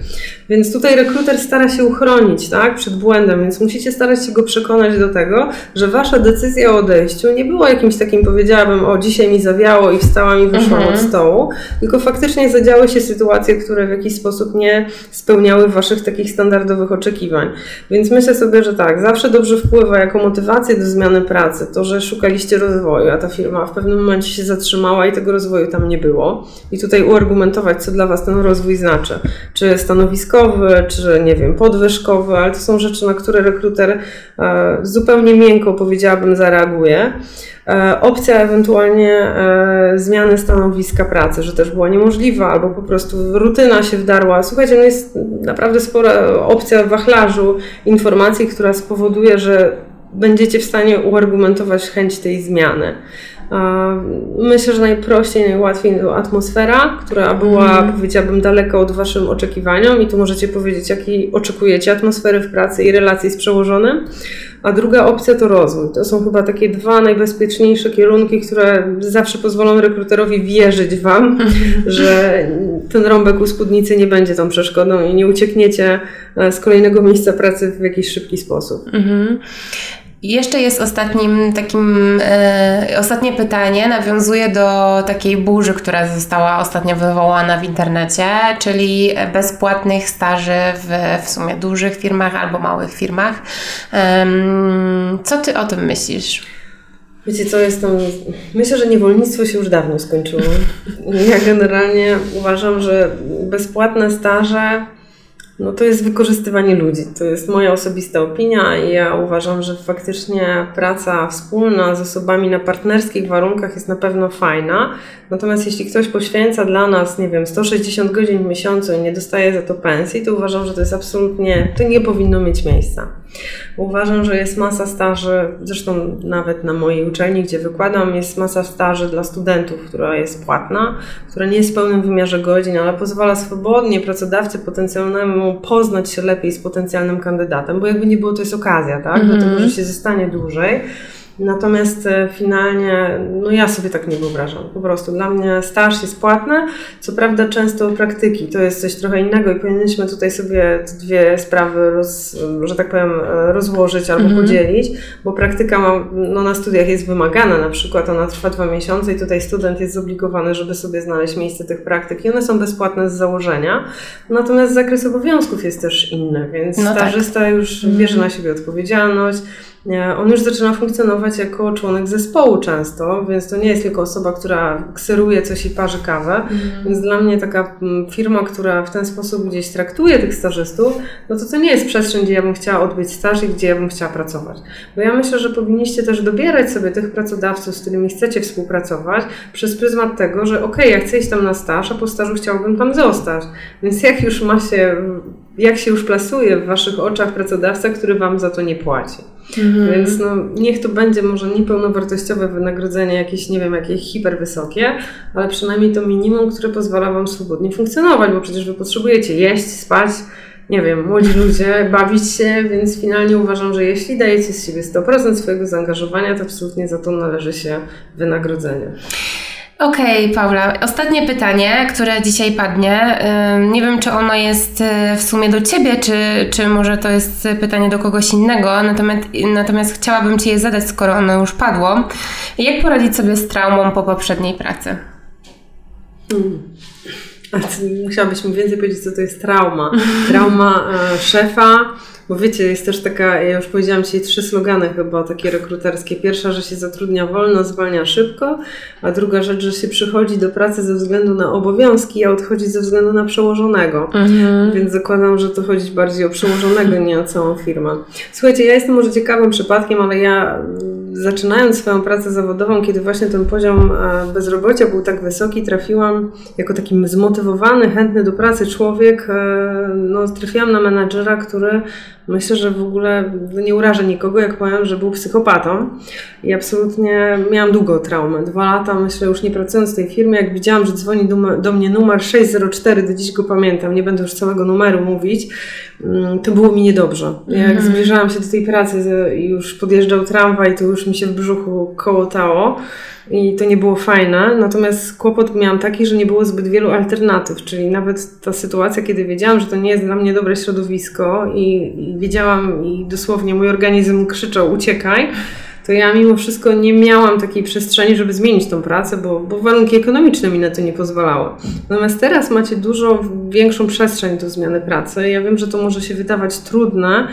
Więc tutaj rekruter stara się uchronić tak, przed błędem, więc musicie starać się go przekonać do tego, że wasza decyzja o odejściu nie była jakimś takim, powiedziałabym, o dzisiaj mi zawiało i wstałam i wyszłam Mhm. od stołu, tylko faktycznie zadziały się sytuacje, które w jakiś sposób nie spełniały waszych takich standardowych oczekiwań. Więc myślę sobie, że tak, zawsze dobrze wpływa jako motywację do zmiany pracy to, że szukaliście rozwoju, a ta firma w pewnym momencie się zatrzymała i tego rozwoju tam nie było. I tutaj uargumentować, co dla Was ten rozwój znaczy. Czy stanowiskowy, czy nie wiem, podwyżkowy, ale to są rzeczy, na które rekruter e, zupełnie miękko, powiedziałabym, zareaguje. E, opcja ewentualnie e, zmiany stanowiska pracy, że też była niemożliwa, albo po prostu rutyna się wdarła. Słuchajcie, no jest naprawdę spora opcja wachlarzu informacji, która spowoduje, że będziecie w stanie uargumentować chęć tej zmiany. Myślę, że najprościej, najłatwiej to atmosfera, która była, powiedziałabym, daleko od Waszym oczekiwaniom i tu możecie powiedzieć, jakiej oczekujecie atmosfery w pracy i relacji z przełożonym. A druga opcja to rozwój. To są chyba takie dwa najbezpieczniejsze kierunki, które zawsze pozwolą rekruterowi wierzyć Wam, że ten rąbek u spódnicy nie będzie tą przeszkodą i nie uciekniecie e, z kolejnego miejsca pracy w jakiś szybki sposób. Mhm. Jeszcze jest ostatnim takim, e, ostatnie pytanie, nawiązuje do takiej burzy, która została ostatnio wywołana w internecie, czyli bezpłatnych staży w, w sumie dużych firmach albo małych firmach. Em, co ty o tym myślisz? Wiecie co, jestem... Myślę, że niewolnictwo się już dawno skończyło. Ja generalnie uważam, że bezpłatne staże no to jest wykorzystywanie ludzi. To jest moja osobista opinia i ja uważam, że faktycznie praca wspólna z osobami na partnerskich warunkach jest na pewno fajna. Natomiast jeśli ktoś poświęca dla nas, nie wiem, 160 godzin w miesiącu i nie dostaje za to pensji, to uważam, że to jest absolutnie, to nie powinno mieć miejsca. Uważam, że jest masa staży, zresztą nawet na mojej uczelni, gdzie wykładam, jest masa staży dla studentów, która jest płatna, która nie jest w pełnym wymiarze godzin, ale pozwala swobodnie pracodawcy potencjalnemu poznać się lepiej z potencjalnym kandydatem, bo jakby nie było, to jest okazja, tak? Do tego, że się zostanie dłużej. Natomiast e, finalnie, no ja sobie tak nie wyobrażam. Po prostu dla mnie staż jest płatny. Co prawda często praktyki to jest coś trochę innego i powinniśmy tutaj sobie te dwie sprawy, roz, że tak powiem, e, rozłożyć albo podzielić, bo praktyka ma, no na studiach jest wymagana, na przykład ona trwa dwa miesiące i tutaj student jest zobligowany, żeby sobie znaleźć miejsce tych praktyk i one są bezpłatne z założenia. Natomiast zakres obowiązków jest też inny, więc No tak. stażysta już bierze na siebie odpowiedzialność. On już zaczyna funkcjonować jako członek zespołu często, więc to nie jest tylko osoba, która kseruje coś i parzy kawę. Więc dla mnie taka mm, firma, która w ten sposób gdzieś traktuje tych stażystów, no to to nie jest przestrzeń, gdzie ja bym chciała odbyć staż i gdzie ja bym chciała pracować. Bo ja myślę, że powinniście też dobierać sobie tych pracodawców, z którymi chcecie współpracować, przez pryzmat tego, że okej, ja chcę iść tam na staż, a po stażu chciałbym tam zostać. Więc jak już ma się, jak się już plasuje w waszych oczach pracodawca, który wam za to nie płaci. Więc no, niech to będzie może niepełnowartościowe wynagrodzenie, jakieś, nie wiem, jakieś hiperwysokie, ale przynajmniej to minimum, które pozwala Wam swobodnie funkcjonować, bo przecież Wy potrzebujecie jeść, spać, nie wiem, młodzi ludzie, bawić się, więc finalnie uważam, że jeśli dajecie z siebie 100% swojego zaangażowania, to absolutnie za to należy się wynagrodzenie. Okej, Paula, ostatnie pytanie, które dzisiaj padnie. Nie wiem, czy ono jest y, w sumie do Ciebie, czy, czy może to jest pytanie do kogoś innego, natomiast, natomiast chciałabym Ci je zadać, skoro ono już padło. Jak poradzić sobie z traumą po poprzedniej pracy? Ty musiałabyś mi więcej powiedzieć, co to jest trauma. Trauma e, szefa, bo wiecie, jest też taka, ja już powiedziałam dzisiaj trzy slogany chyba takie rekruterskie. Pierwsza, że się zatrudnia wolno, zwalnia szybko, a druga rzecz, że się przychodzi do pracy ze względu na obowiązki, a odchodzi ze względu na przełożonego. Więc zakładam, że to chodzi bardziej o przełożonego, nie o całą firmę. Słuchajcie, ja jestem może ciekawym przypadkiem, ale ja zaczynając swoją pracę zawodową, kiedy właśnie ten poziom e, bezrobocia był tak wysoki, trafiłam jako taki zmotywowany, chętny do pracy człowiek, e, no, trafiłam na menadżera, który myślę, że w ogóle nie urażę nikogo, jak powiem, że był psychopatą i absolutnie miałam długo traumę. Dwa lata, myślę, już nie pracując w tej firmie, jak widziałam, że dzwoni do, do mnie numer 604, do dziś go pamiętam, nie będę już całego numeru mówić, mm, to było mi niedobrze. Jak zbliżałam się do tej pracy i już podjeżdżał tramwaj, to już już mi się w brzuchu kołotało i to nie było fajne. Natomiast kłopot miałam taki, że nie było zbyt wielu alternatyw, czyli nawet ta sytuacja, kiedy wiedziałam, że to nie jest dla mnie dobre środowisko i, i wiedziałam i dosłownie mój organizm krzyczał uciekaj, to ja mimo wszystko nie miałam takiej przestrzeni, żeby zmienić tą pracę, bo, bo warunki ekonomiczne mi na to nie pozwalały. Natomiast teraz macie dużo większą przestrzeń do zmiany pracy. Ja wiem, że to może się wydawać trudne,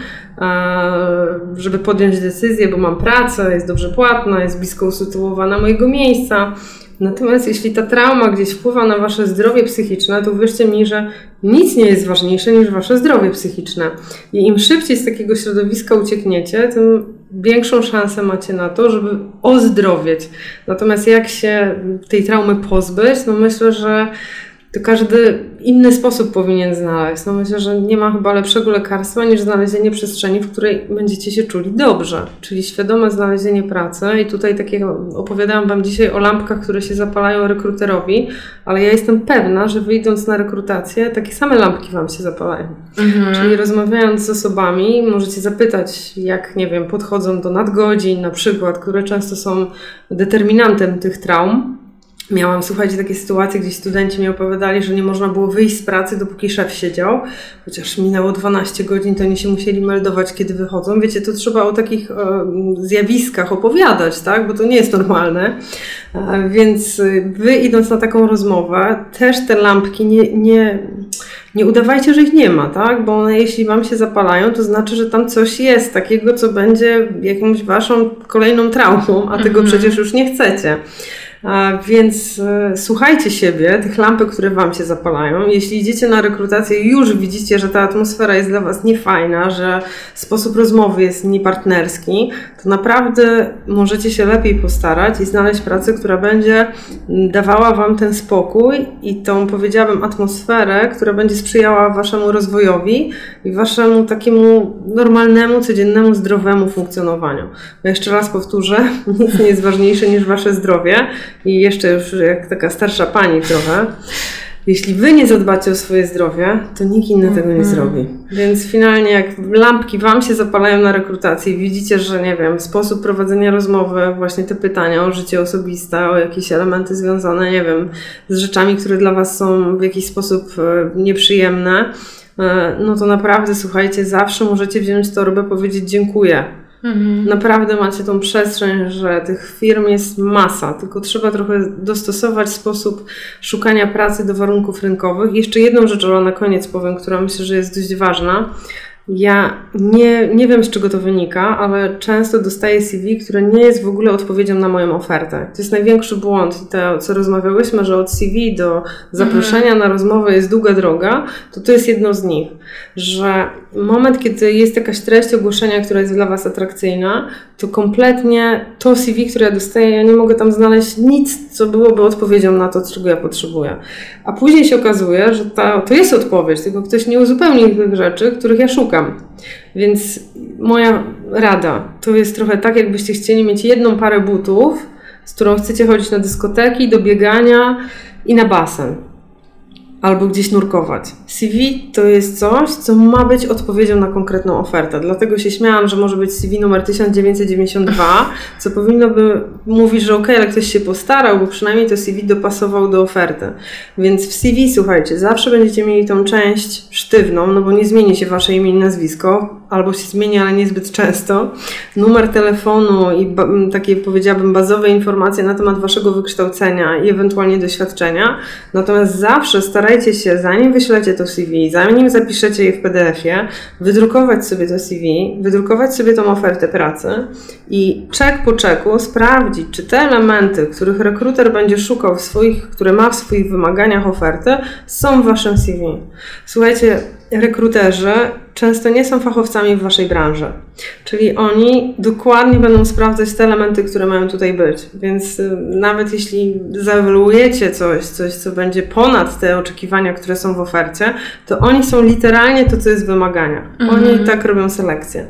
żeby podjąć decyzję, bo mam pracę, jest dobrze płatna, jest blisko usytuowana mojego miejsca. Natomiast jeśli ta trauma gdzieś wpływa na wasze zdrowie psychiczne, to uwierzcie mi, że nic nie jest ważniejsze niż wasze zdrowie psychiczne. I im szybciej z takiego środowiska uciekniecie, tym większą szansę macie na to, żeby ozdrowieć. Natomiast jak się tej traumy pozbyć, no myślę, że to każdy inny sposób powinien znaleźć. No myślę, że nie ma chyba lepszego lekarstwa niż znalezienie przestrzeni, w której będziecie się czuli dobrze, czyli świadome znalezienie pracy. I tutaj takiego opowiadałam Wam dzisiaj o lampkach, które się zapalają rekruterowi, ale ja jestem pewna, że wyjdąc na rekrutację, takie same lampki Wam się zapalają. Mhm. Czyli rozmawiając z osobami, możecie zapytać, jak, nie wiem, podchodzą do nadgodzin na przykład, które często są determinantem tych traum Miałam, słuchajcie, takie sytuacje, gdzie studenci mi opowiadali, że nie można było wyjść z pracy, dopóki szef siedział. Chociaż minęło 12 godzin, to oni się musieli meldować, kiedy wychodzą. Wiecie, to trzeba o takich e, zjawiskach opowiadać, tak? Bo to nie jest normalne. E, więc wy idąc na taką rozmowę, też te lampki nie, nie, nie udawajcie, że ich nie ma, tak? Bo one jeśli wam się zapalają, to znaczy, że tam coś jest takiego, co będzie jakąś waszą kolejną traumą, a tego mhm. przecież już nie chcecie. Więc e, słuchajcie siebie, tych lampek, które Wam się zapalają. Jeśli idziecie na rekrutację i już widzicie, że ta atmosfera jest dla Was niefajna, że sposób rozmowy jest niepartnerski, to naprawdę możecie się lepiej postarać i znaleźć pracę, która będzie dawała Wam ten spokój i tą, powiedziałabym, atmosferę, która będzie sprzyjała Waszemu rozwojowi i Waszemu takiemu normalnemu, codziennemu, zdrowemu funkcjonowaniu. Bo jeszcze raz powtórzę, nic nie jest ważniejsze niż Wasze zdrowie i jeszcze już jak taka starsza pani trochę, jeśli wy nie zadbacie o swoje zdrowie, to nikt inny tego nie mhm. zrobi. Więc finalnie, jak lampki wam się zapalają na rekrutacji, widzicie, że nie wiem, sposób prowadzenia rozmowy, właśnie te pytania o życie osobiste, o jakieś elementy związane, nie wiem, z rzeczami, które dla was są w jakiś sposób e, nieprzyjemne, e, no to naprawdę słuchajcie, zawsze możecie wziąć torbę, powiedzieć dziękuję Mhm. Naprawdę macie tą przestrzeń, że tych firm jest masa, tylko trzeba trochę dostosować sposób szukania pracy do warunków rynkowych. Jeszcze jedną rzecz, ale na koniec powiem, która myślę, że jest dość ważna. Ja nie, nie wiem, z czego to wynika, ale często dostaję CV, które nie jest w ogóle odpowiedzią na moją ofertę. To jest największy błąd. I to, co rozmawiałyśmy, że od CV do zaproszenia mhm. na rozmowę jest długa droga, to to jest jedno z nich. Że moment, kiedy jest jakaś treść ogłoszenia, która jest dla Was atrakcyjna, to kompletnie to CV, które ja dostaję, ja nie mogę tam znaleźć nic, co byłoby odpowiedzią na to, czego ja potrzebuję. A później się okazuje, że ta, to jest odpowiedź, tylko ktoś nie uzupełnił tych rzeczy, których ja szukam. Więc moja rada to jest trochę tak, jakbyście chcieli mieć jedną parę butów, z którą chcecie chodzić na dyskoteki, do biegania i na basen albo gdzieś nurkować. CV to jest coś, co ma być odpowiedzią na konkretną ofertę. Dlatego się śmiałam, że może być CV numer 1992, co powinno by mówić, że ok, ale ktoś się postarał, bo przynajmniej to CV dopasował do oferty. Więc w CV, słuchajcie, zawsze będziecie mieli tą część sztywną, no bo nie zmieni się wasze imię i nazwisko, albo się zmieni, ale niezbyt często. Numer telefonu i takie powiedziałabym bazowe informacje na temat waszego wykształcenia i ewentualnie doświadczenia. Natomiast zawsze starajcie starajcie się, zanim wyślecie to CV, zanim zapiszecie je w PDF-ie, wydrukować sobie to CV, wydrukować sobie tą ofertę pracy i czek po czeku sprawdzić, czy te elementy, których rekruter będzie szukał w swoich, które ma w swoich wymaganiach oferty, są w waszym CV. Słuchajcie, rekruterzy często nie są fachowcami w waszej branży. Czyli oni dokładnie będą sprawdzać te elementy, które mają tutaj być. Więc y, nawet jeśli zaewaluujecie coś, coś, co będzie ponad te oczekiwania, które są w ofercie, to oni są literalnie to, co jest w wymaganiach. Mhm. Oni tak robią selekcję.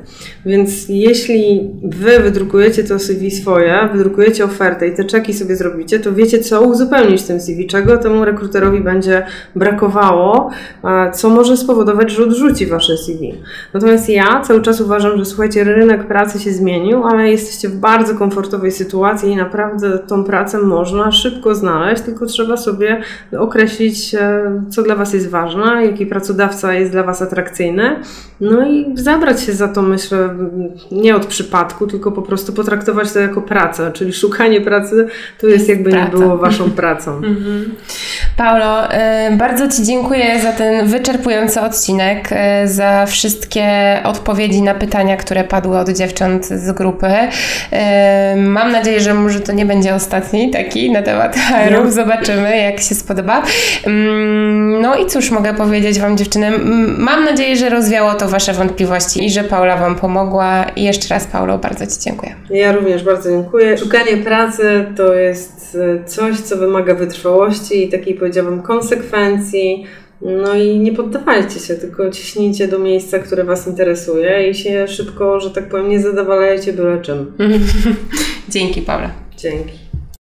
Więc jeśli wy wydrukujecie to CV swoje, wydrukujecie ofertę i te czeki sobie zrobicie, to wiecie, co uzupełnić tym CV, czego temu rekruterowi będzie brakowało, co może spowodować, spowodować, że odrzuci wasze CV. Natomiast ja cały czas uważam, że słuchajcie, rynek pracy się zmienił, ale jesteście w bardzo komfortowej sytuacji i naprawdę tą pracę można szybko znaleźć, tylko trzeba sobie określić, e, co dla was jest ważne, jaki pracodawca jest dla was atrakcyjny, no i zabrać się za to, myślę, nie od przypadku, tylko po prostu potraktować to jako pracę, czyli szukanie pracy to jest jakby Praca. nie było waszą pracą. Paulo, y, bardzo Ci dziękuję za ten wyczerpujący odcinek, y, za wszystkie odpowiedzi na pytania, które padły od dziewcząt z grupy. Y, Mam nadzieję, że może to nie będzie ostatni taki na temat HR-ów. Zobaczymy, jak się spodoba. Mm, No i cóż mogę powiedzieć Wam, dziewczyny? Mam nadzieję, że rozwiało to Wasze wątpliwości i że Paula Wam pomogła. I jeszcze raz, Paulo, bardzo Ci dziękuję. Ja również bardzo dziękuję. Szukanie pracy to jest e, coś, co wymaga wytrwałości i takiej powiedziałabym konsekwencji. No i nie poddawajcie się, tylko ciśnijcie do miejsca, które Was interesuje i się szybko, że tak powiem, nie zadowalajcie byle czym. Dzięki, Paula. Dzięki.